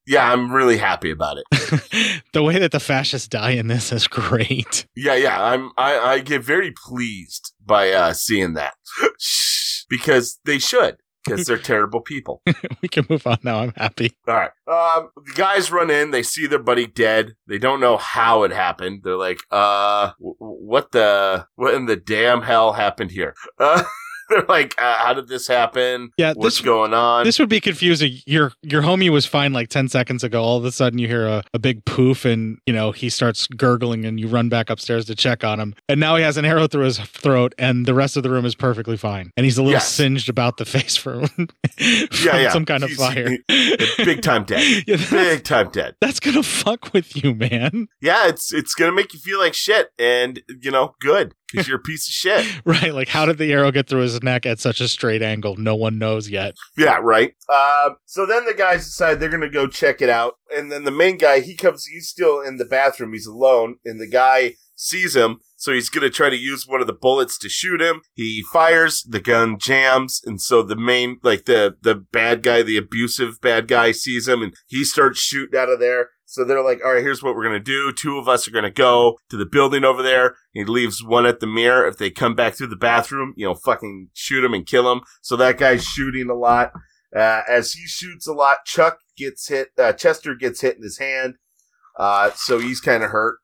Yeah i'm really happy about it The way that the fascists die in this is great. Yeah, yeah. I'm I, I get very pleased by uh seeing that. because they should. Because they're terrible people. we can move on now. I'm happy. All right. Um the guys run in, they see their buddy dead. They don't know how it happened. They're like, uh w- what the what in the damn hell happened here? Uh they're like, uh, how did this happen? Yeah, What's this- going on? This would be confusing. Your your homie was fine like ten seconds ago. All of a sudden, you hear a, a big poof, and you know he starts gurgling, and you run back upstairs to check on him. And now he has an arrow through his throat, and the rest of the room is perfectly fine. And he's a little Yes. singed about the face from, from yeah, yeah. some kind of He's- fire. he- big time dead. yeah, big time dead. That's gonna fuck with you, man. Yeah, it's it's gonna make you feel like shit, and you know, good because you're a piece of shit. Right? Like, how did the arrow get through his neck at such a straight angle? No one knows yet. Yeah, right. Um, so then the guys decide they're gonna go check it out, and then the main guy he comes. He's still in the bathroom. He's alone, and the guy sees him. So he's gonna try to use one of the bullets to shoot him. He fires, the gun jams, and so the main, like the the bad guy, the abusive bad guy, sees him, and he starts shooting out of there. So they're like, all right, here's what we're gonna do. Two of us are gonna go to the building over there. He leaves one at the mirror. If they come back through the bathroom, you know, fucking shoot him and kill him. So that guy's shooting a lot. Uh, as he shoots a lot, Chuck gets hit. Uh, Chester gets hit in his hand, uh, so he's kind of hurt.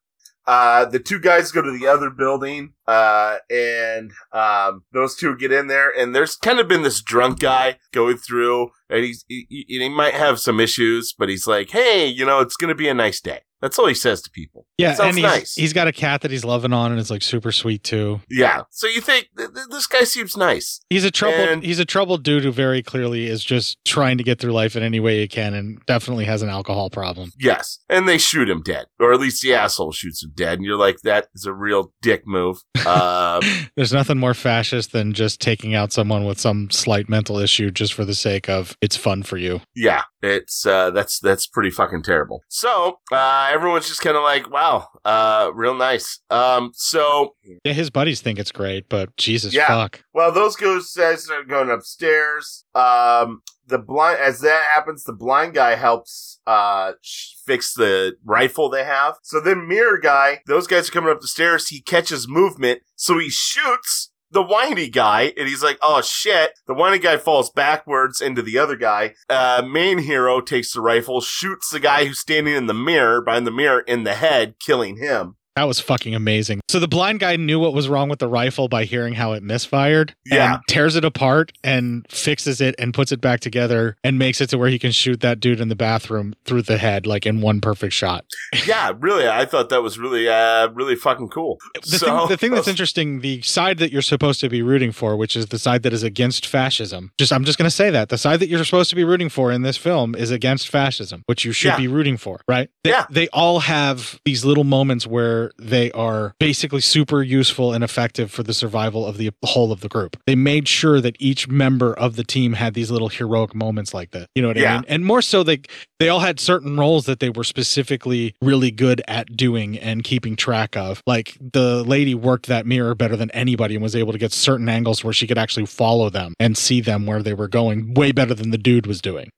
Uh, the two guys go to the other building, uh, and um, those two get in there, and there's kind of been this drunk guy going through, and he's he, he, might have some issues, but he's like, "Hey, you know, it's gonna be a nice day." That's all he says to people. Yeah, and he's, nice. he's got a cat that he's loving on, and it's like super sweet too. Yeah. So you think th- th- this guy seems nice? He's a troubled. And- he's a troubled dude who very clearly is just trying to get through life in any way he can, and definitely has an alcohol problem. Yes. And they shoot him dead, or at least the asshole shoots him dead, and you're like, that is a real dick move. Uh, There's nothing more fascist than just taking out someone with some slight mental issue just for the sake of it's fun for you. yeah, it's uh, that's that's pretty fucking terrible. So uh, everyone's just kind of like, wow, uh, real nice. Um, so Yeah, his buddies think it's great, but Jesus Yeah. fuck. Well, those guys are going upstairs. Um, the blind as that happens, the blind guy helps uh sh- fix the rifle they have. So then mirror guy, those guys are coming up the stairs. He catches movement, so he shoots the whiny guy, and he's like, "Oh shit!" The whiny guy falls backwards into the other guy. Uh, main hero takes the rifle, shoots the guy who's standing in the mirror behind the mirror in the head, killing him. That was fucking amazing. So the blind guy knew what was wrong with the rifle by hearing how it misfired. Yeah. And tears it apart and fixes it and puts it back together and makes it to where he can shoot that dude in the bathroom through the head like in one perfect shot. yeah, really, I thought that was really, uh, really fucking cool. The, so, thing, the thing that's interesting, the side that you're supposed to be rooting for, which is the side that is against fascism. Just I'm just going to say that the side that you're supposed to be rooting for in this film is against fascism, which you should Yeah. be rooting for, right? They, Yeah. They all have these little moments where they are basically super useful and effective for the survival of the whole of the group. They made sure that each member of the team had these little heroic moments like that. You know what I mean? And more so, they they all had certain roles that they were specifically really good at doing and keeping track of. Like the lady worked that mirror better than anybody and was able to get certain angles where she could actually follow them and see them where they were going way better than the dude was doing.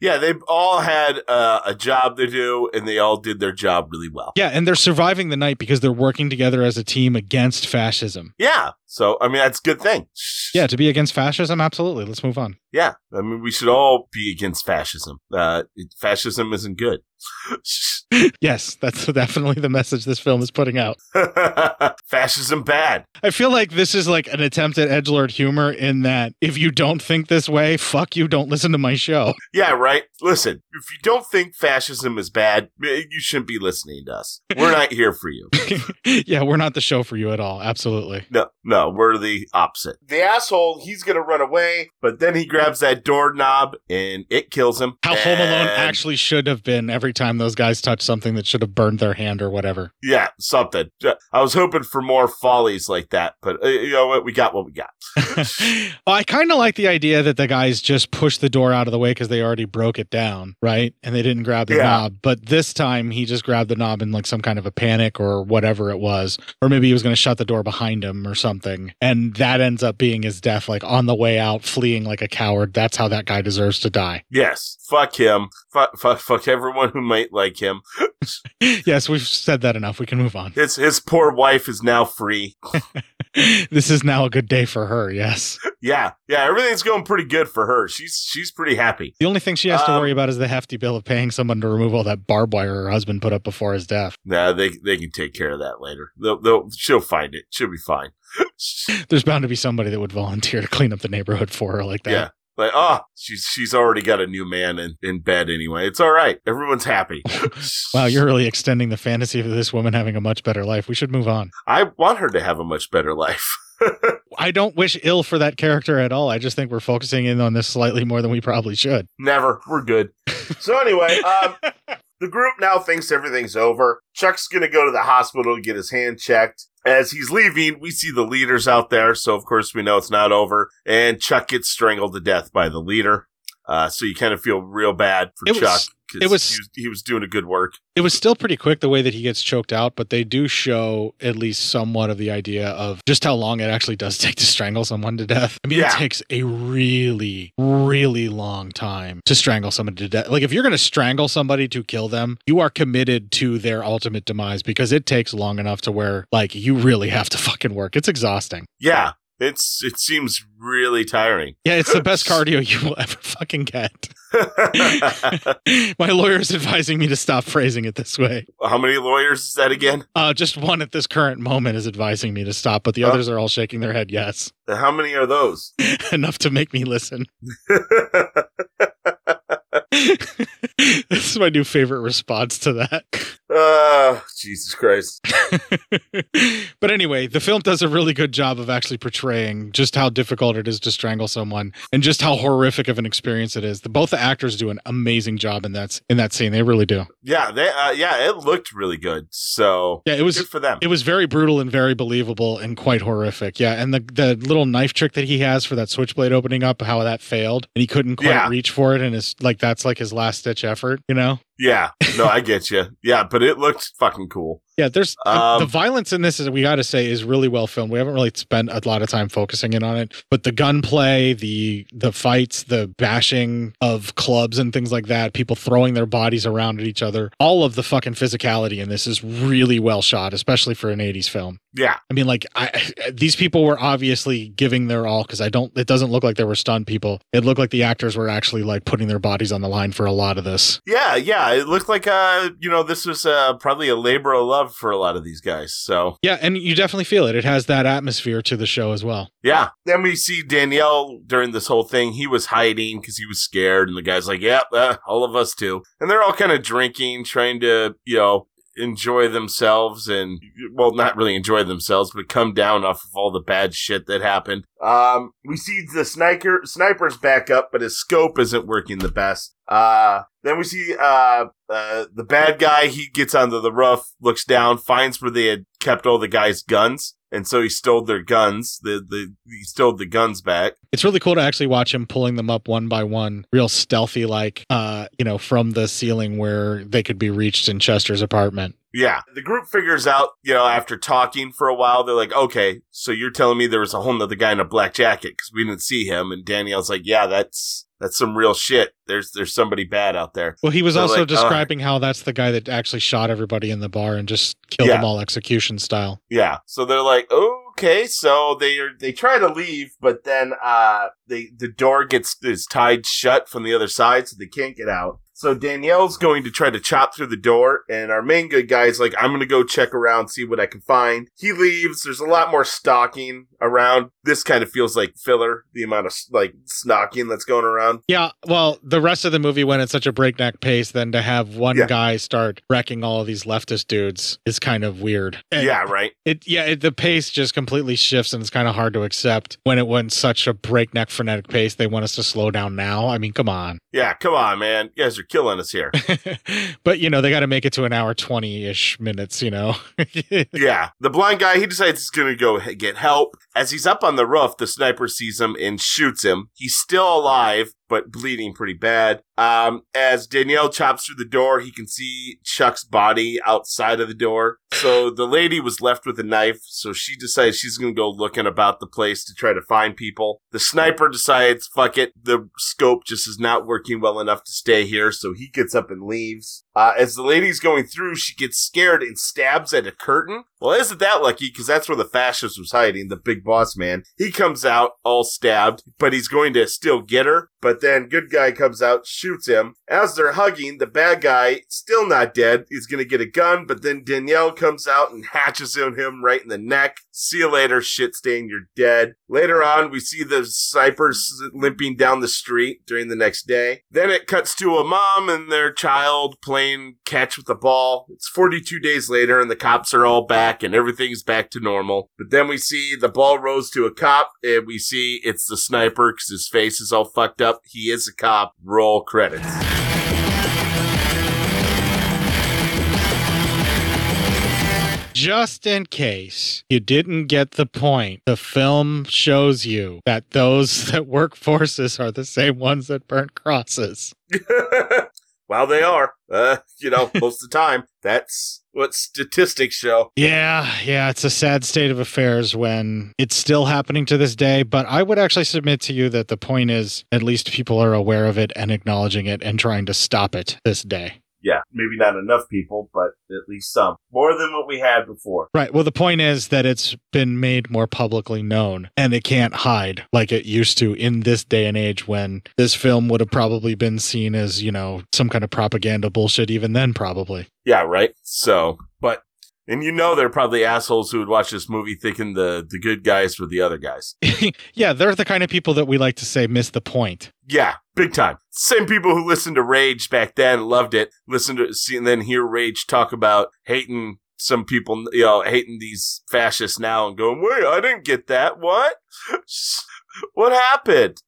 Yeah, they all had uh, a job to do, and they all did their job really well. Yeah, and they're surviving the night because they're working together as a team against fascism. Yeah, so I mean that's a good thing. Yeah, to be against fascism, absolutely. Let's move on. Yeah, I mean we should all be against fascism. Uh, fascism isn't good. yes, that's definitely the message this film is putting out. fascism bad. I feel like this is like an attempt at edgelord humor in that if you don't think this way, fuck you, don't listen to my show. Yeah, right. Listen, if you don't think fascism is bad, eh, you shouldn't be listening to us. We're not here for you. yeah, we're not the show for you at all. Absolutely. No, no. No, we're the opposite. The asshole, he's gonna run away, but then he grabs that doorknob and it kills him. How Home Alone actually should have been every time those guys touch something that should have burned their hand or whatever. Yeah, something. I was hoping for more follies like that, but uh, you know what? We got what we got. Well, I kind of like the idea that the guys just pushed the door out of the way because they already broke it down, right? And they didn't grab the Yeah. knob. But this time he just grabbed the knob in like some kind of a panic or whatever it was. Or maybe he was going to shut the door behind him or something. And that ends up being his death, like on the way out, fleeing like a coward. That's how that guy deserves to die. Yes, fuck him. Fuck, fuck, fuck everyone who might like him. yes, we've said that enough. We can move on. His his poor wife is now free. this is now a good day for her. Yes. Yeah, yeah, everything's going pretty good for her. She's she's pretty happy. The only thing she has to Um, worry about is the hefty bill of paying someone to remove all that barbed wire her husband put up before his death. Nah, they they can take care of that later. They'll, they'll she'll find it. She'll be fine. There's bound to be somebody that would volunteer to clean up the neighborhood for her like that. Yeah. Like, oh, she's she's already got a new man in, in bed anyway. It's all right. Everyone's happy. Wow, you're really extending the fantasy of this woman having a much better life. We should move on. I want her to have a much better life. I don't wish ill for that character at all. I just think we're focusing in on this slightly more than we probably should. Never. We're good. So anyway, um, the group now thinks everything's over. Chuck's gonna go to the hospital to get his hand checked. As he's leaving, we see the leaders out there, so of course we know it's not over. And Chuck gets strangled to death by the leader. Uh, so you kind of feel real bad for It was- it was- he was he was doing a good work. It was still pretty quick the way that he gets choked out, but they do show at least somewhat of the idea of just how long it actually does take to strangle someone to death. I mean, Yeah. it takes a really, really long time to strangle somebody to death. Like, if you're going to strangle somebody to kill them, you are committed to their ultimate demise because it takes long enough to where, like, you really have to fucking work. It's exhausting. Yeah, it's it seems really tiring. Yeah, it's the best cardio you will ever fucking get. My lawyer's advising me to stop phrasing it this way. How many lawyers is that again? Uh, just one at this current moment is advising me to stop, but the Oh. others are all shaking their head yes. How many are those? Enough to make me listen. this is my new favorite response to that. Uh, Jesus Christ. but anyway, the film does a really good job of actually portraying just how difficult it is to strangle someone and just how horrific of an experience it is. The, both the actors do an amazing job in that in that scene. They really do. Yeah, they uh, yeah, it looked really good. So Yeah, it was good for them. It was very brutal and very believable and quite horrific. Yeah, and the the little knife trick that he has for that switchblade opening up, how that failed, and he couldn't quite Yeah. reach for it, and it's like that's like his last ditch effort. You know? Yeah, no, I get you. Yeah, but it looked fucking cool. Yeah, there's Um, the violence in this is we got to say is really well filmed. We haven't really spent a lot of time focusing in on it, but the gunplay, the the fights, the bashing of clubs and things like that, people throwing their bodies around at each other, all of the fucking physicality in this is really well shot, especially for an 80s film. Yeah, I mean, like I, these people were obviously giving their all because I don't. It doesn't look like they were stunned people. It looked like the actors were actually like putting their bodies on the line for a lot of this. yeah, yeah. It looked like uh, you know, this was uh probably a labor of love for a lot of these guys. So Yeah, and you definitely feel it. It has that atmosphere to the show as well. yeah. Then we see Danielle during this whole thing. He was hiding because he was scared, and the guy's like, "Yeah, uh, all of us too." And they're all kind of drinking, trying to, you know, enjoy themselves and well not really enjoy themselves but come down off of all the bad shit that happened. Um we see the sniper sniper's back up but his scope isn't working the best. Uh then we see uh, uh the bad guy he gets onto the roof looks down finds where they had kept all the guys guns and so he stole their guns the the he stole the guns back It's really cool to actually watch him pulling them up one by one, real stealthy, like uh, you know, from the ceiling where they could be reached in Chester's apartment. Yeah. The group figures out, you know, after talking for a while, they're like, okay, so you're telling me there was a whole nother guy in a black jacket because we didn't see him. And Danielle's like, yeah, that's, that's some real shit. There's, there's somebody bad out there. Well, he was They're also like, "Oh." describing how that's the guy that actually shot everybody in the bar and just killed Yeah. them all execution style. Yeah. So they're like, okay, so they are, they try to leave, but then, uh, they, the door gets, is tied shut from the other side, so they can't get out. So Danielle's going to try to chop through the door, and our main good guy's like, I'm gonna go check around, see what I can find. He leaves. There's a lot more stalking around. This kind of feels like filler, the amount of like snocking that's going around. Yeah, well, the rest of the movie went at such a breakneck pace, then to have one guy start wrecking all of these leftist dudes is kind of weird. And yeah, right. It yeah, it, the pace just completely shifts, and it's kind of hard to accept when it went such a breakneck, frenetic pace. They want us to slow down now. I mean, come on. Yeah, come on, man. You guys are killing us here. But you know, they got to make it to an hour twenty ish minutes. You know. yeah. The blind guy, he decides he's going to go get help. As he's up on the roof, the sniper sees him and shoots him. He's still alive, but bleeding pretty bad. Um, as Danielle chops through the door, he can see Chuck's body outside of the door. So the lady was left with a knife, so she decides she's going to go looking about the place to try to find people. The sniper decides, fuck it, the scope just is not working well enough to stay here, so he gets up and leaves. Uh, as the lady's going through, she gets scared and stabs at a curtain. Well, isn't that lucky? Because that's where the fascist was hiding, the big boss man. He comes out all stabbed, but he's going to still get her. But then good guy comes out, shoots him. As they're hugging, the bad guy, still not dead, is going to get a gun, but then Danielle comes out and hatches on him right in the neck. See you later, shit stain, you're dead. Later on, we see the snipers limping down the street during the next day. Then it cuts to a mom and their child playing catch with the ball. It's 42 days later and the cops are all back and everything's back to normal. But then we see the ball rose to a cop and we see it's the sniper because his face is all fucked up. He is a cop. Roll credits. Just in case you didn't get the point, the film shows you that those that work forces are the same ones that burn crosses. Well, they are. Uh, you know, most of the time, that's what statistics show. Yeah, yeah, it's a sad state of affairs when it's still happening to this day. But I would actually submit to you that the point is at least people are aware of it and acknowledging it and trying to stop it this day. Yeah, maybe not enough people, but at least some. More than what we had before. Right. Well, the point is that it's been made more publicly known and it can't hide like it used to in this day and age when this film would have probably been seen as, you know, some kind of propaganda bullshit even then, probably. Yeah, right. So, but, and you know, they're probably assholes who would watch this movie thinking the, the good guys were the other guys. yeah, they're the kind of people that we like to say miss the point. Yeah, big time. Same people who listened to Rage back then, loved it, listened to see, and then hear Rage talk about hating some people, you know, hating these fascists now and going, wait, I didn't get that. What? what happened?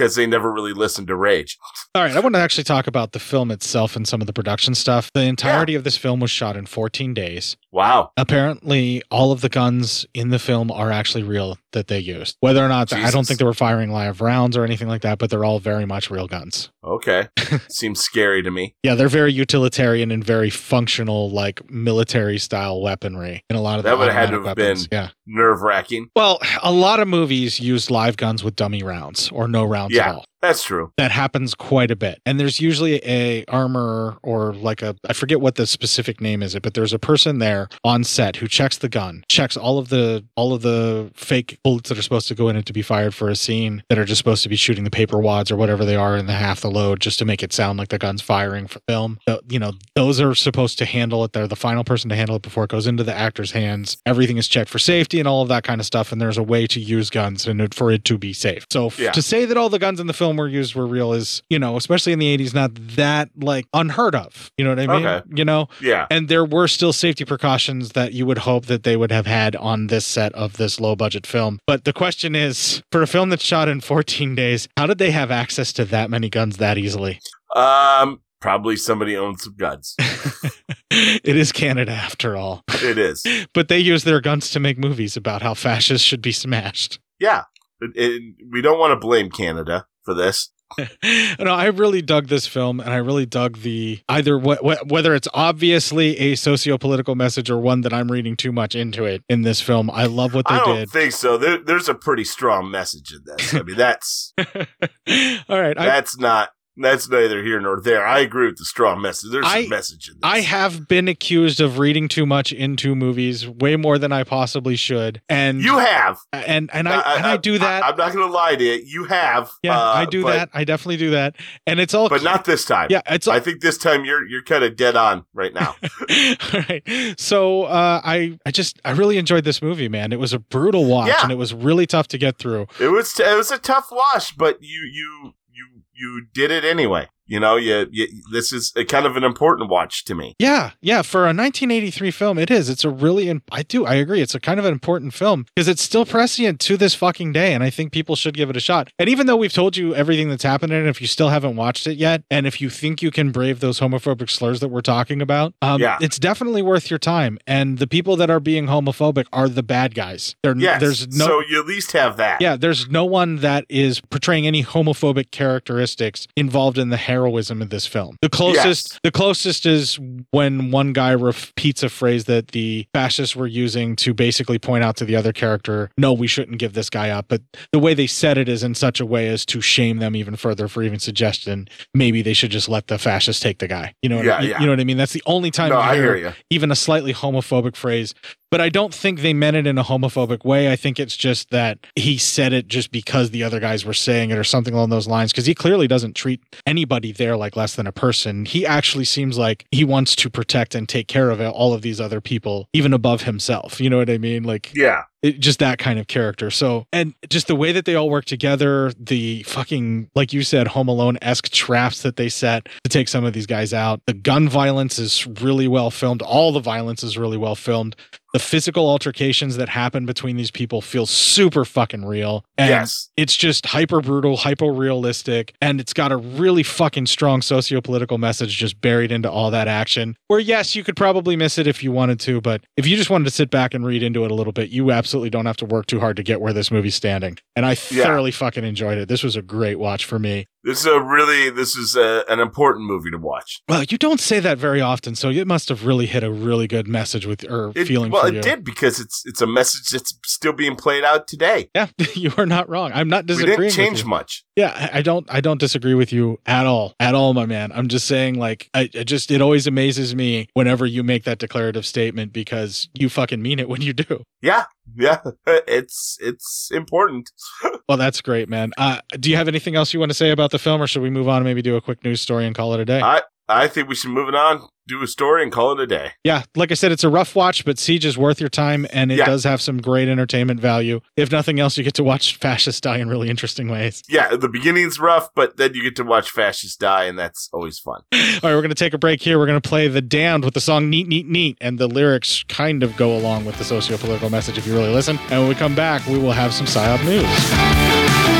Because they never really listened to Rage. All right, I want to actually talk about the film itself and some of the production stuff. The entirety of this film was shot in 14 days. Wow. Apparently, all of the guns in the film are actually real that they used. Whether or not, I don't think they were firing live rounds or anything like that, but they're all very much real guns. Okay. Seems scary to me. Yeah, they're very utilitarian and very functional, like military style weaponry. And a lot of That would have had to have weapons. been Yeah. Nerve wracking. Well, a lot of movies use live guns with dummy rounds or no rounds at all. That's true. That happens quite a bit. And there's usually a armor or like a I forget what the specific name is it, but there's a person there on set who checks the gun, checks all of the all of the fake bullets that are supposed to go in it to be fired for a scene that are just supposed to be shooting the paper wads or whatever they are in the half the load just to make it sound like the gun's firing for film. So, you know, those are supposed to handle it. They're the final person to handle it before it goes into the actor's hands. Everything is checked for safety and all of that kind of stuff. And there's a way to use guns and for it to be safe. So Yeah. to say that all the guns in the film were used were real is, you know, especially in the 80s, not that like unheard of. You know what I mean? Okay. You know? Yeah. And there were still safety precautions that you would hope that they would have had on this set of this low budget film. But the question is for a film that's shot in 14 days, how did they have access to that many guns that easily? Um, probably somebody owns some guns. It is Canada after all. it is. But they use their guns to make movies about how fascists should be smashed. Yeah. It- it- we don't want to blame Canada for this. no, I really dug this film, and I really dug the either wh- wh- whether it's obviously a socio-political message or one that I'm reading too much into it in this film. I love what they did. I don't did. think so. There, there's a pretty strong message in this. I mean, that's All right, I, that's not that's neither here nor there. I agree with the strong message. There's I- a message in I have been accused of reading too much into movies, way more than I possibly should. And You have. and and I, and I do that. I, am not going to lie to you. You have. yeah, uh, I do but- that. I definitely do that. And it's all but not this time. Yeah, it's I think this time you're you're kind of dead on right now. All right. So uh, I I just I really enjoyed this movie, man. It was a brutal watch, Yeah. and it was really tough to get through. it was it was a tough watch, but you you you you did it anyway. You know, you, you this is a kind of an important watch to me. Yeah, yeah. For a 1983 film, it is. It's a really, I do, I agree. It's a kind of an important film because it's still prescient to this fucking day, and I think people should give it a shot. And even though we've told you everything that's happened in it, if you still haven't watched it yet, and if you think you can brave those homophobic slurs that we're talking about, um, Yeah. it's definitely worth your time. And the people that are being homophobic are the bad guys. They're, Yes. There's no. so you at least have that. Yeah, there's no one that is portraying any homophobic characteristics involved in the heroism in this film. The closest, the closest is when one guy repeats a phrase that the fascists were using to basically point out to the other character, "No, we shouldn't give this guy up." But the way they said it is in such a way as to shame them even further for even suggesting maybe they should just let the fascists take the guy. You know, what I- Yeah, you, yeah. you know what I mean? That's the only time No, you I hear, hear ya. even a slightly homophobic phrase. But I don't think they meant it in a homophobic way. I think it's just that he said it just because the other guys were saying it or something along those lines. Because he clearly doesn't treat anybody there like less than a person. He actually seems like he wants to protect and take care of all of these other people, even above himself. You know what I mean? Like, Yeah. it, just that kind of character. So, and just the way that they all work together, the fucking, like you said, Home Alone esque traps that they set to take some of these guys out. The gun violence is really well filmed. All the violence is really well filmed. The physical altercations that happen between these people feel super fucking real. And Yes. it's just hyper brutal, hyper realistic, and it's got a really fucking strong socio political message just buried into all that action. Where, yes, you could probably miss it if you wanted to, but if you just wanted to sit back and read into it a little bit, you absolutely don't have to work too hard to get where this movie's standing. And I Yeah. thoroughly fucking enjoyed it. This was a great watch for me. This is a really this is a, an important movie to watch. Well, you don't say that very often, so it must have really hit a really good message with or It, feeling well, for it you. did because it's it's a message that's still being played out today. Yeah, you are not wrong. I'm not disagreeing. We didn't change much. Yeah, I- I don't. I don't disagree with you at all, at all, my man. I'm just saying, like, I, I just it always amazes me whenever you make that declarative statement because you fucking mean it when you do. Yeah, yeah, it's it's important. Well, that's great, man. Uh, do you have anything else you want to say about the film, or should we move on and maybe do a quick news story and call it a day? I I think we should move it on, do a story, and call it a day. yeah, like I said, it's a rough watch, but Siege is worth your time, and it Yeah. does have some great entertainment value. If nothing else, you get to watch fascists die in really interesting ways. Yeah, the beginning's rough, but then you get to watch fascists die, and that's always fun. All right, we're going to take a break here. We're going to play The Damned with the song Neat, Neat, Neat. And the lyrics kind of go along with the socio political message if you really listen. And when we come back, we will have some PSYOP news.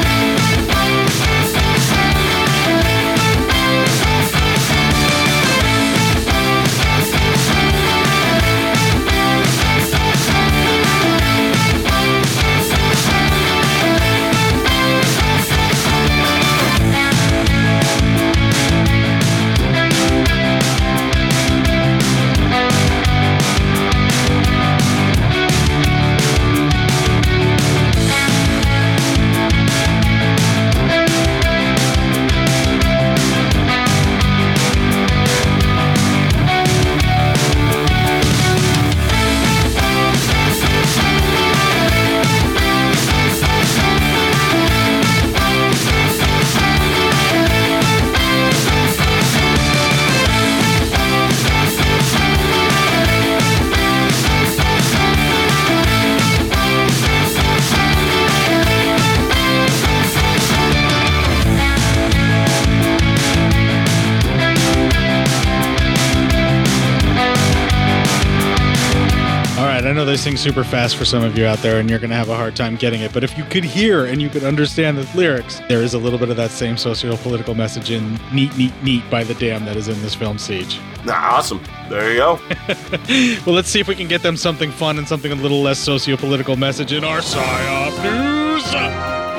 Right, I know they sing super fast for some of you out there, and you're going to have a hard time getting it. But if you could hear and you could understand the lyrics, there is a little bit of that same socio political message in Neat, Neat, Neat by The Damned that is in this film, Siege. Awesome. There you go. well, let's see if we can get them something fun and something a little less socio political message in our PSYOP news.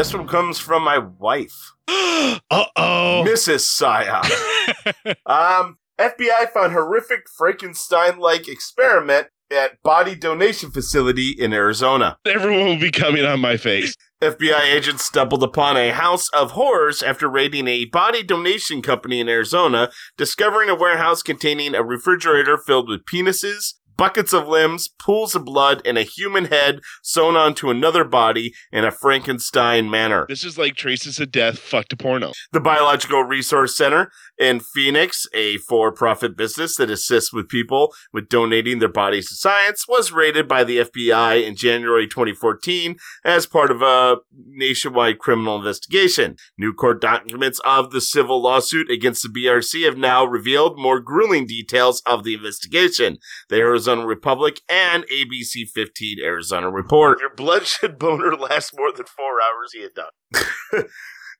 This one comes from my wife. Uh oh. Pegasus psyop. um, FBI found horrific Frankenstein-like experiment at body donation facility in Arizona. Everyone will be coming on my face. FBI agents stumbled upon a house of horrors after raiding a body donation company in Arizona, discovering a warehouse containing a refrigerator filled with penises, buckets of limbs, pools of blood, and a human head sewn onto another body in a Frankenstein manner. This is like Traces of Death fucked a porno. The Biological Resource Center in Phoenix, a for profit business that assists with people with donating their bodies to science, was raided by the FBI in January 2014 as part of a nationwide criminal investigation. New court documents of the civil lawsuit against the BRC have now revealed more grueling details of the investigation. The Arizona Republic and ABC 15 Arizona Report. Your bloodshed boner lasts more than four hours, he had done.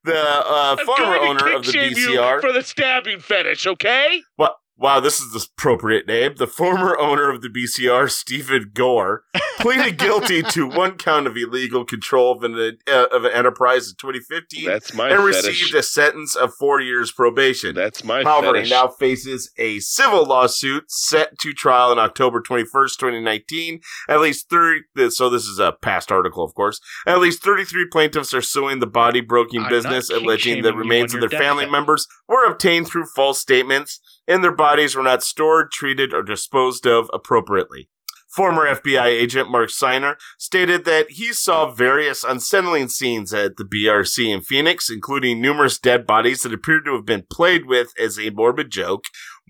the uh, former owner of the BCR. you for the stabbing fetish, okay? Wow, wow, this is the appropriate name. The former owner of the BCR, Stephen Gore, pleaded guilty to one count of illegal control of an, uh, of an enterprise in 2015 That's my and fetish. received a sentence of four years probation. That's my However, fetish. he now faces a civil lawsuit set to trial on October 21st, 2019. At least 30, so this is a past article, of course. At least 33 plaintiffs are suing the body broking business, alleging that remains of their family members were obtained through false statements and their bodies were not stored, treated, or disposed of appropriately. Former FBI agent Mark Seiner stated that he saw various unsettling scenes at the BRC in Phoenix, including numerous dead bodies that appeared to have been played with as a morbid joke.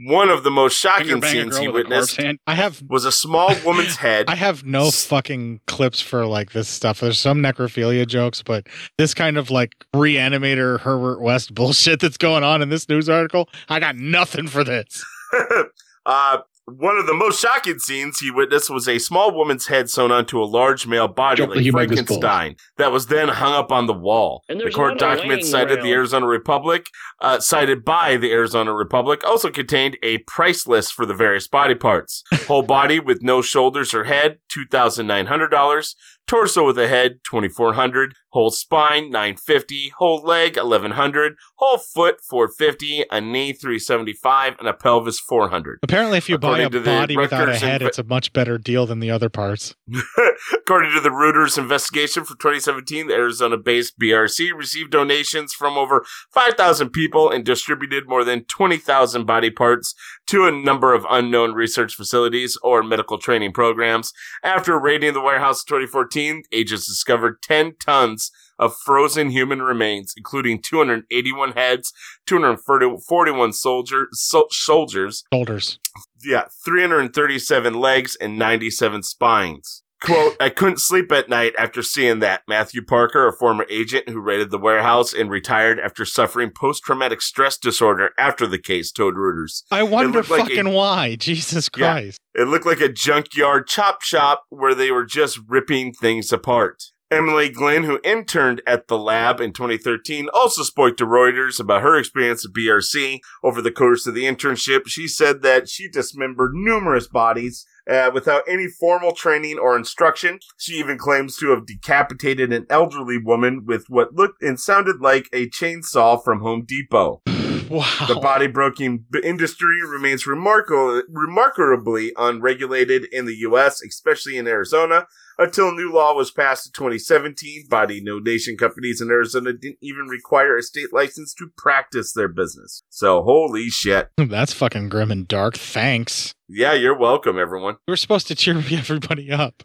One of the most shocking Finger bang a scenes he with a corpse witnessed. I have was a small woman's head. I have no fucking clips for like this stuff. There's some necrophilia jokes, but this kind of like reanimator Herbert West bullshit that's going on in this news article, I got nothing for this. uh, one of the most shocking scenes he witnessed was a small woman's head sewn onto a large male body Drop the like Frankenstein that was then hung up on the wall. And The court another documents laying cited the. Arizona Republic, uh, cited by the Arizona Republic, also contained a price list for the various body parts. Whole body with no shoulders or head, two thousand nine hundred dollars. Torso with a head, twenty four hundred. Whole spine, nine fifty. Whole leg, eleven hundred. Whole foot, four fifty. A knee, three seventy five, and a pelvis, four hundred. Apparently, if you buy a the body without a head, inve- it's a much better deal than the other parts. According to the Reuters investigation for 2017, the Arizona based BRC received donations from over 5,000 people and distributed more than 20,000 body parts to a number of unknown research facilities or medical training programs. After raiding the warehouse in 2014, agents discovered 10 tons of frozen human remains, including 281 heads, 241 soldier, so- soldiers, Shoulders. yeah, 337 legs and 97 spines. Quote, I couldn't sleep at night after seeing that. Matthew Parker, a former agent who raided the warehouse and retired after suffering post traumatic stress disorder after the case, told Reuters. I wonder looked like a- fucking why. Jesus Yeah. Christ. It looked like a junkyard chop shop where they were just ripping things apart. Emily Glenn, who interned at the lab in 2013, also spoke to Reuters about her experience at BRC. Over the course of the internship, she said that she dismembered numerous bodies uh, without any formal training or instruction. She even claims to have decapitated an elderly woman with what looked and sounded like a chainsaw from Home Depot. Wow. The body broking industry remains remarkable, remarkably unregulated in the U.S., especially in Arizona. Until a new law was passed in 2017, body donation companies in Arizona didn't even require a state license to practice their business. So, holy shit. That's fucking grim and dark. Thanks. Yeah, you're welcome, everyone. You were supposed to cheer everybody up.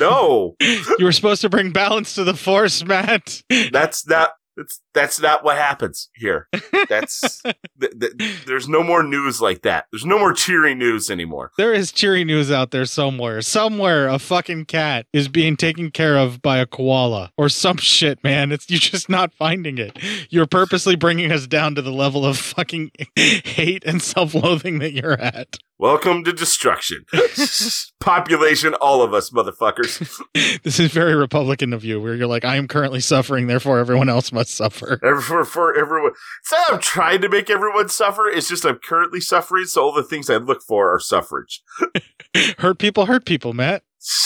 No, you were supposed to bring balance to the force, Matt. that's not. That's that's not what happens here. That's th- th- there's no more news like that. There's no more cheering news anymore. There is cheery news out there somewhere. Somewhere a fucking cat is being taken care of by a koala or some shit, man. It's you're just not finding it. You're purposely bringing us down to the level of fucking hate and self-loathing that you're at. Welcome to destruction. Population, all of us, motherfuckers. This is very Republican of you, where you're like, I am currently suffering, therefore everyone else must suffer. For, for everyone. It's not I'm trying to make everyone suffer. It's just I'm currently suffering, so all the things I look for are suffrage. hurt people, hurt people, Matt.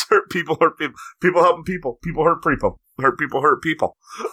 Hurt people, hurt people. People helping people. People hurt people. Hurt people hurt people.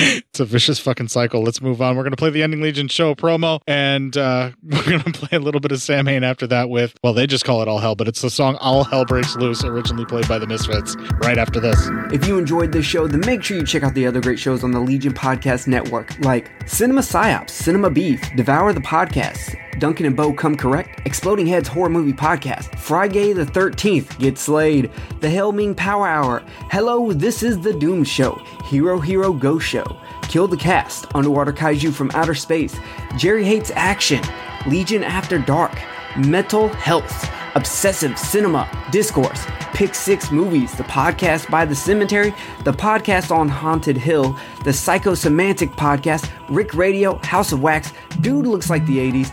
It's a vicious fucking cycle. Let's move on. We're going to play the Ending Legion show promo, and uh, we're going to play a little bit of Sam Hain after that with, well, they just call it All Hell, but it's the song All Hell Breaks Loose, originally played by the Misfits, right after this. If you enjoyed this show, then make sure you check out the other great shows on the Legion Podcast Network, like Cinema Psyops, Cinema Beef, Devour the Podcast, Duncan and Bo Come Correct, Exploding Heads Horror Movie Podcast, Friday the 13th, Get Slayed, The Helming Power Hour, Hello, This is the Doom Show, Hero Hero Go Show, Kill the Cast, Underwater Kaiju from Outer Space, Jerry Hates Action, Legion After Dark, Mental Health, Obsessive Cinema, Discourse, Pick Six Movies, the podcast by The Cemetery, the podcast on Haunted Hill, the Psychosemantic podcast, Rick Radio, House of Wax, Dude Looks Like the 80s,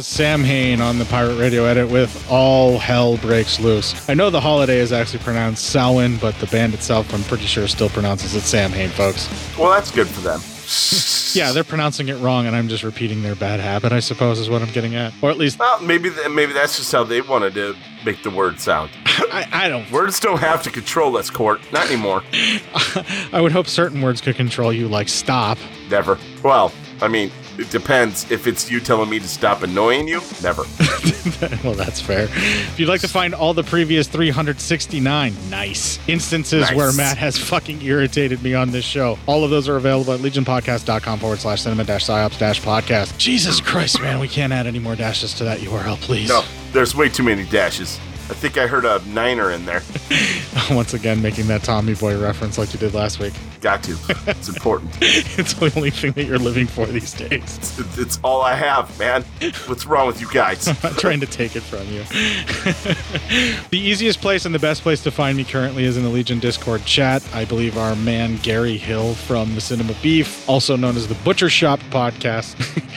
Was Sam Hain on the Pirate Radio edit with All Hell Breaks Loose. I know the holiday is actually pronounced Samhain, but the band itself, I'm pretty sure, still pronounces it Sam Hain, folks. Well, that's good for them. Yeah, they're pronouncing it wrong, and I'm just repeating their bad habit, I suppose, is what I'm getting at. Or at least, Well, maybe th- maybe that's just how they wanted to make the word sound. I, I don't. Words don't have to control us, Court. Not anymore. I would hope certain words could control you, like stop. Never. Well, I mean, it depends. If it's you telling me to stop annoying you, never. well, that's fair. If you'd like to find all the previous 369 nice instances Nice. where Matt has fucking irritated me on this show, all of those are available at legionpodcast.com forward slash cinema dash psyops dash podcast. Jesus Christ, man, we can't add any more dashes to that URL, please. No, there's way too many dashes. I think I heard a niner in there. Once again, making that Tommy Boy reference like you did last week. Got to. It's important. it's the only thing that you're living for these days. It's, it's all I have, man. What's wrong with you guys? I'm not trying to take it from you. the easiest place and the best place to find me currently is in the Legion Discord chat. I believe our man Gary Hill from the Cinema Beef, also known as the Butcher Shop podcast,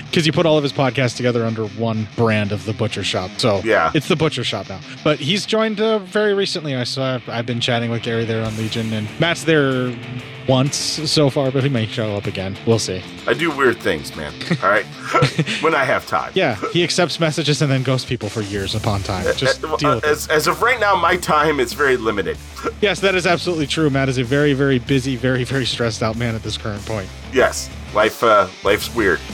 because you put all of his podcasts together under one brand of the Butcher Shop. So Yeah. it's the Butcher Shop now. But he's joined uh, very recently. I saw I've been chatting with Gary there on Legion, and Matt's there once so far, but he may show up again. We'll see. I do weird things, man. All right? when I have time. Yeah, he accepts messages and then ghosts people for years upon time. Just Uh, deal uh, with it. as, as of right now, my time is very limited. Yes, that is absolutely true. Matt is a very, very busy, very, very stressed out man at this current point. Yes, life uh, life's weird.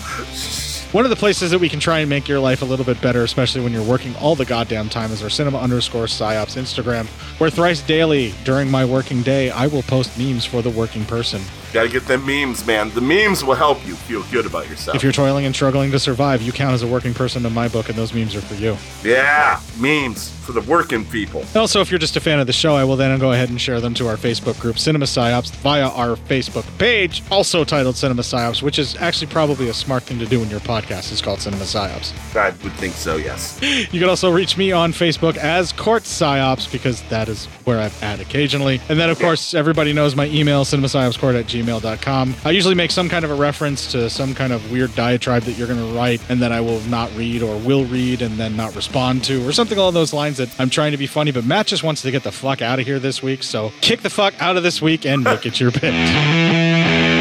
One of the places that we can try and make your life a little bit better, especially when you're working all the goddamn time, is our cinema underscore psyops Instagram, where thrice daily during my working day, I will post memes for the working person. Gotta get them memes, man. The memes will help you feel good about yourself. If you're toiling and struggling to survive, you count as a working person in my book, and those memes are for you. yeah, memes for the working people. Also, if you're just a fan of the show, I will then go ahead and share them to our Facebook group, Cinema Psyops, via our Facebook page, also titled Cinema Psyops, which is actually probably a smart thing to do in your podcast podcast is called Cinema Psyops. I would think so, yes. You can also reach me on Facebook as Court Psyops because that is where I'm at occasionally. And then, of course, everybody knows my email, cinemapsyopscourt at gmail.com. I usually make some kind of a reference to some kind of weird diatribe that you're going to write and that I will not read or will read and then not respond to or something along those lines that I'm trying to be funny. But Matt just wants to get the fuck out of here this week. So kick the fuck out of this week and make it your pick.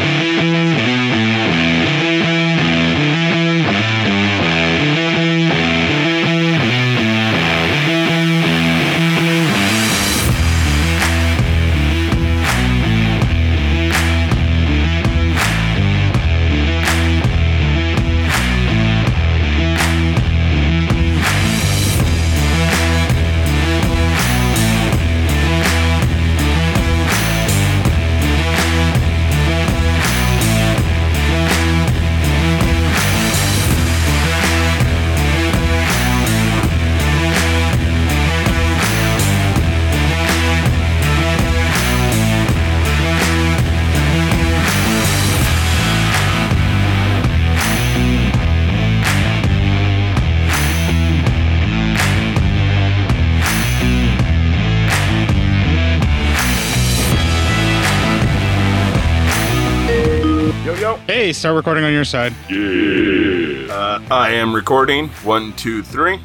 start recording on your side. Yeah. Uh, I am recording. One, two, three.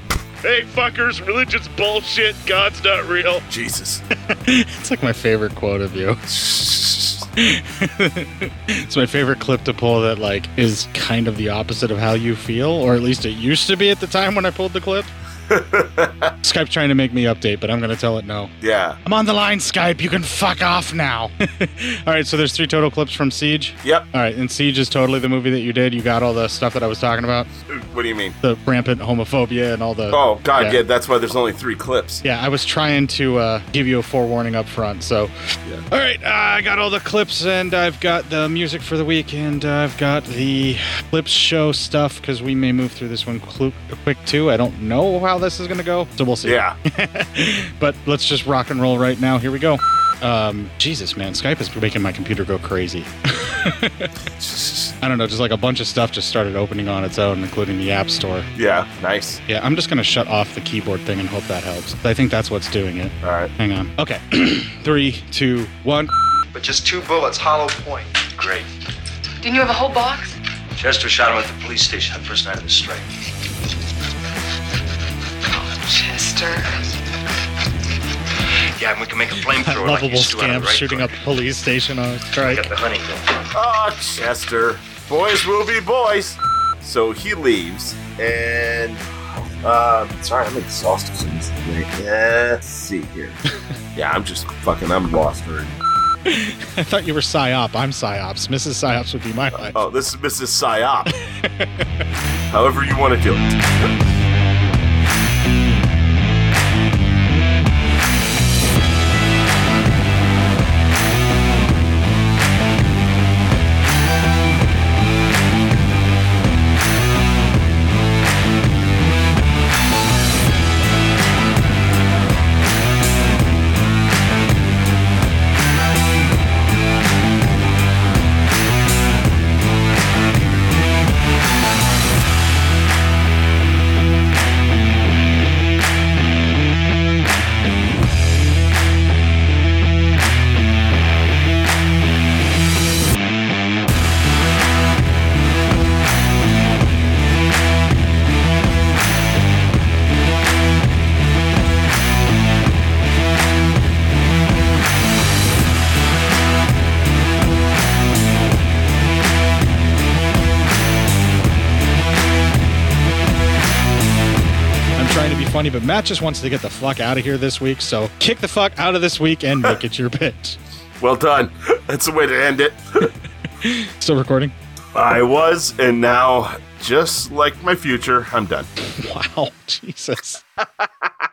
Hey, fuckers, religion's bullshit. God's not real. Jesus. it's like my favorite quote of you. it's my favorite clip to pull that like is kind of the opposite of how you feel, or at least it used to be at the time when I pulled the clip. Skype's trying to make me update, but I'm going to tell it no. Yeah. I'm on the line, Skype. You can fuck off now. all right, so there's three total clips from Siege. Yep. All right, and Siege is totally the movie that you did. You got all the stuff that I was talking about, What do you mean? the rampant homophobia and all the. Oh, God, yeah. that's why there's only three clips. Yeah, I was trying to uh, give you a forewarning up front. So, Yeah. all right, uh, I got all the clips and I've got the music for the week and uh, I've got the clips show stuff because we may move through this one clu- quick too. I don't know how this is going to go, so we'll see. Yeah. but let's just rock and roll right now. Here we go. Um, Jesus, man, Skype is making my computer go crazy. I don't know, just like a bunch of stuff just started opening on its own, including the App Store. Yeah, nice. Yeah, I'm just gonna shut off the keyboard thing and hope that helps. I think that's what's doing it. All right. Hang on. Okay. Three, two, one. But just two bullets, hollow point. Great. Didn't you have a whole box? Chester shot him at the police station the first night of the strike. Chester. Yeah, and we can make a flamethrower like Lovable you used to out of scamp the right shooting up a police station on a I strike. got the honeycomb. Oh, Chester. Boys will be boys. So he leaves, and um, sorry, I'm exhausted from this thing. Yeah, let's see here. yeah, I'm just fucking. I'm lost already. I thought you were psyop. I'm psyops. Mrs. Psyops would be my wife. Oh, this is Mrs. Psyop. However you want to do it. Matt just wants to get the fuck out of here this week. So kick the fuck out of this week and make it your pitch. Well done. That's the way to end it. Still recording? I was, and now, just like my future, I'm done. Wow, Jesus.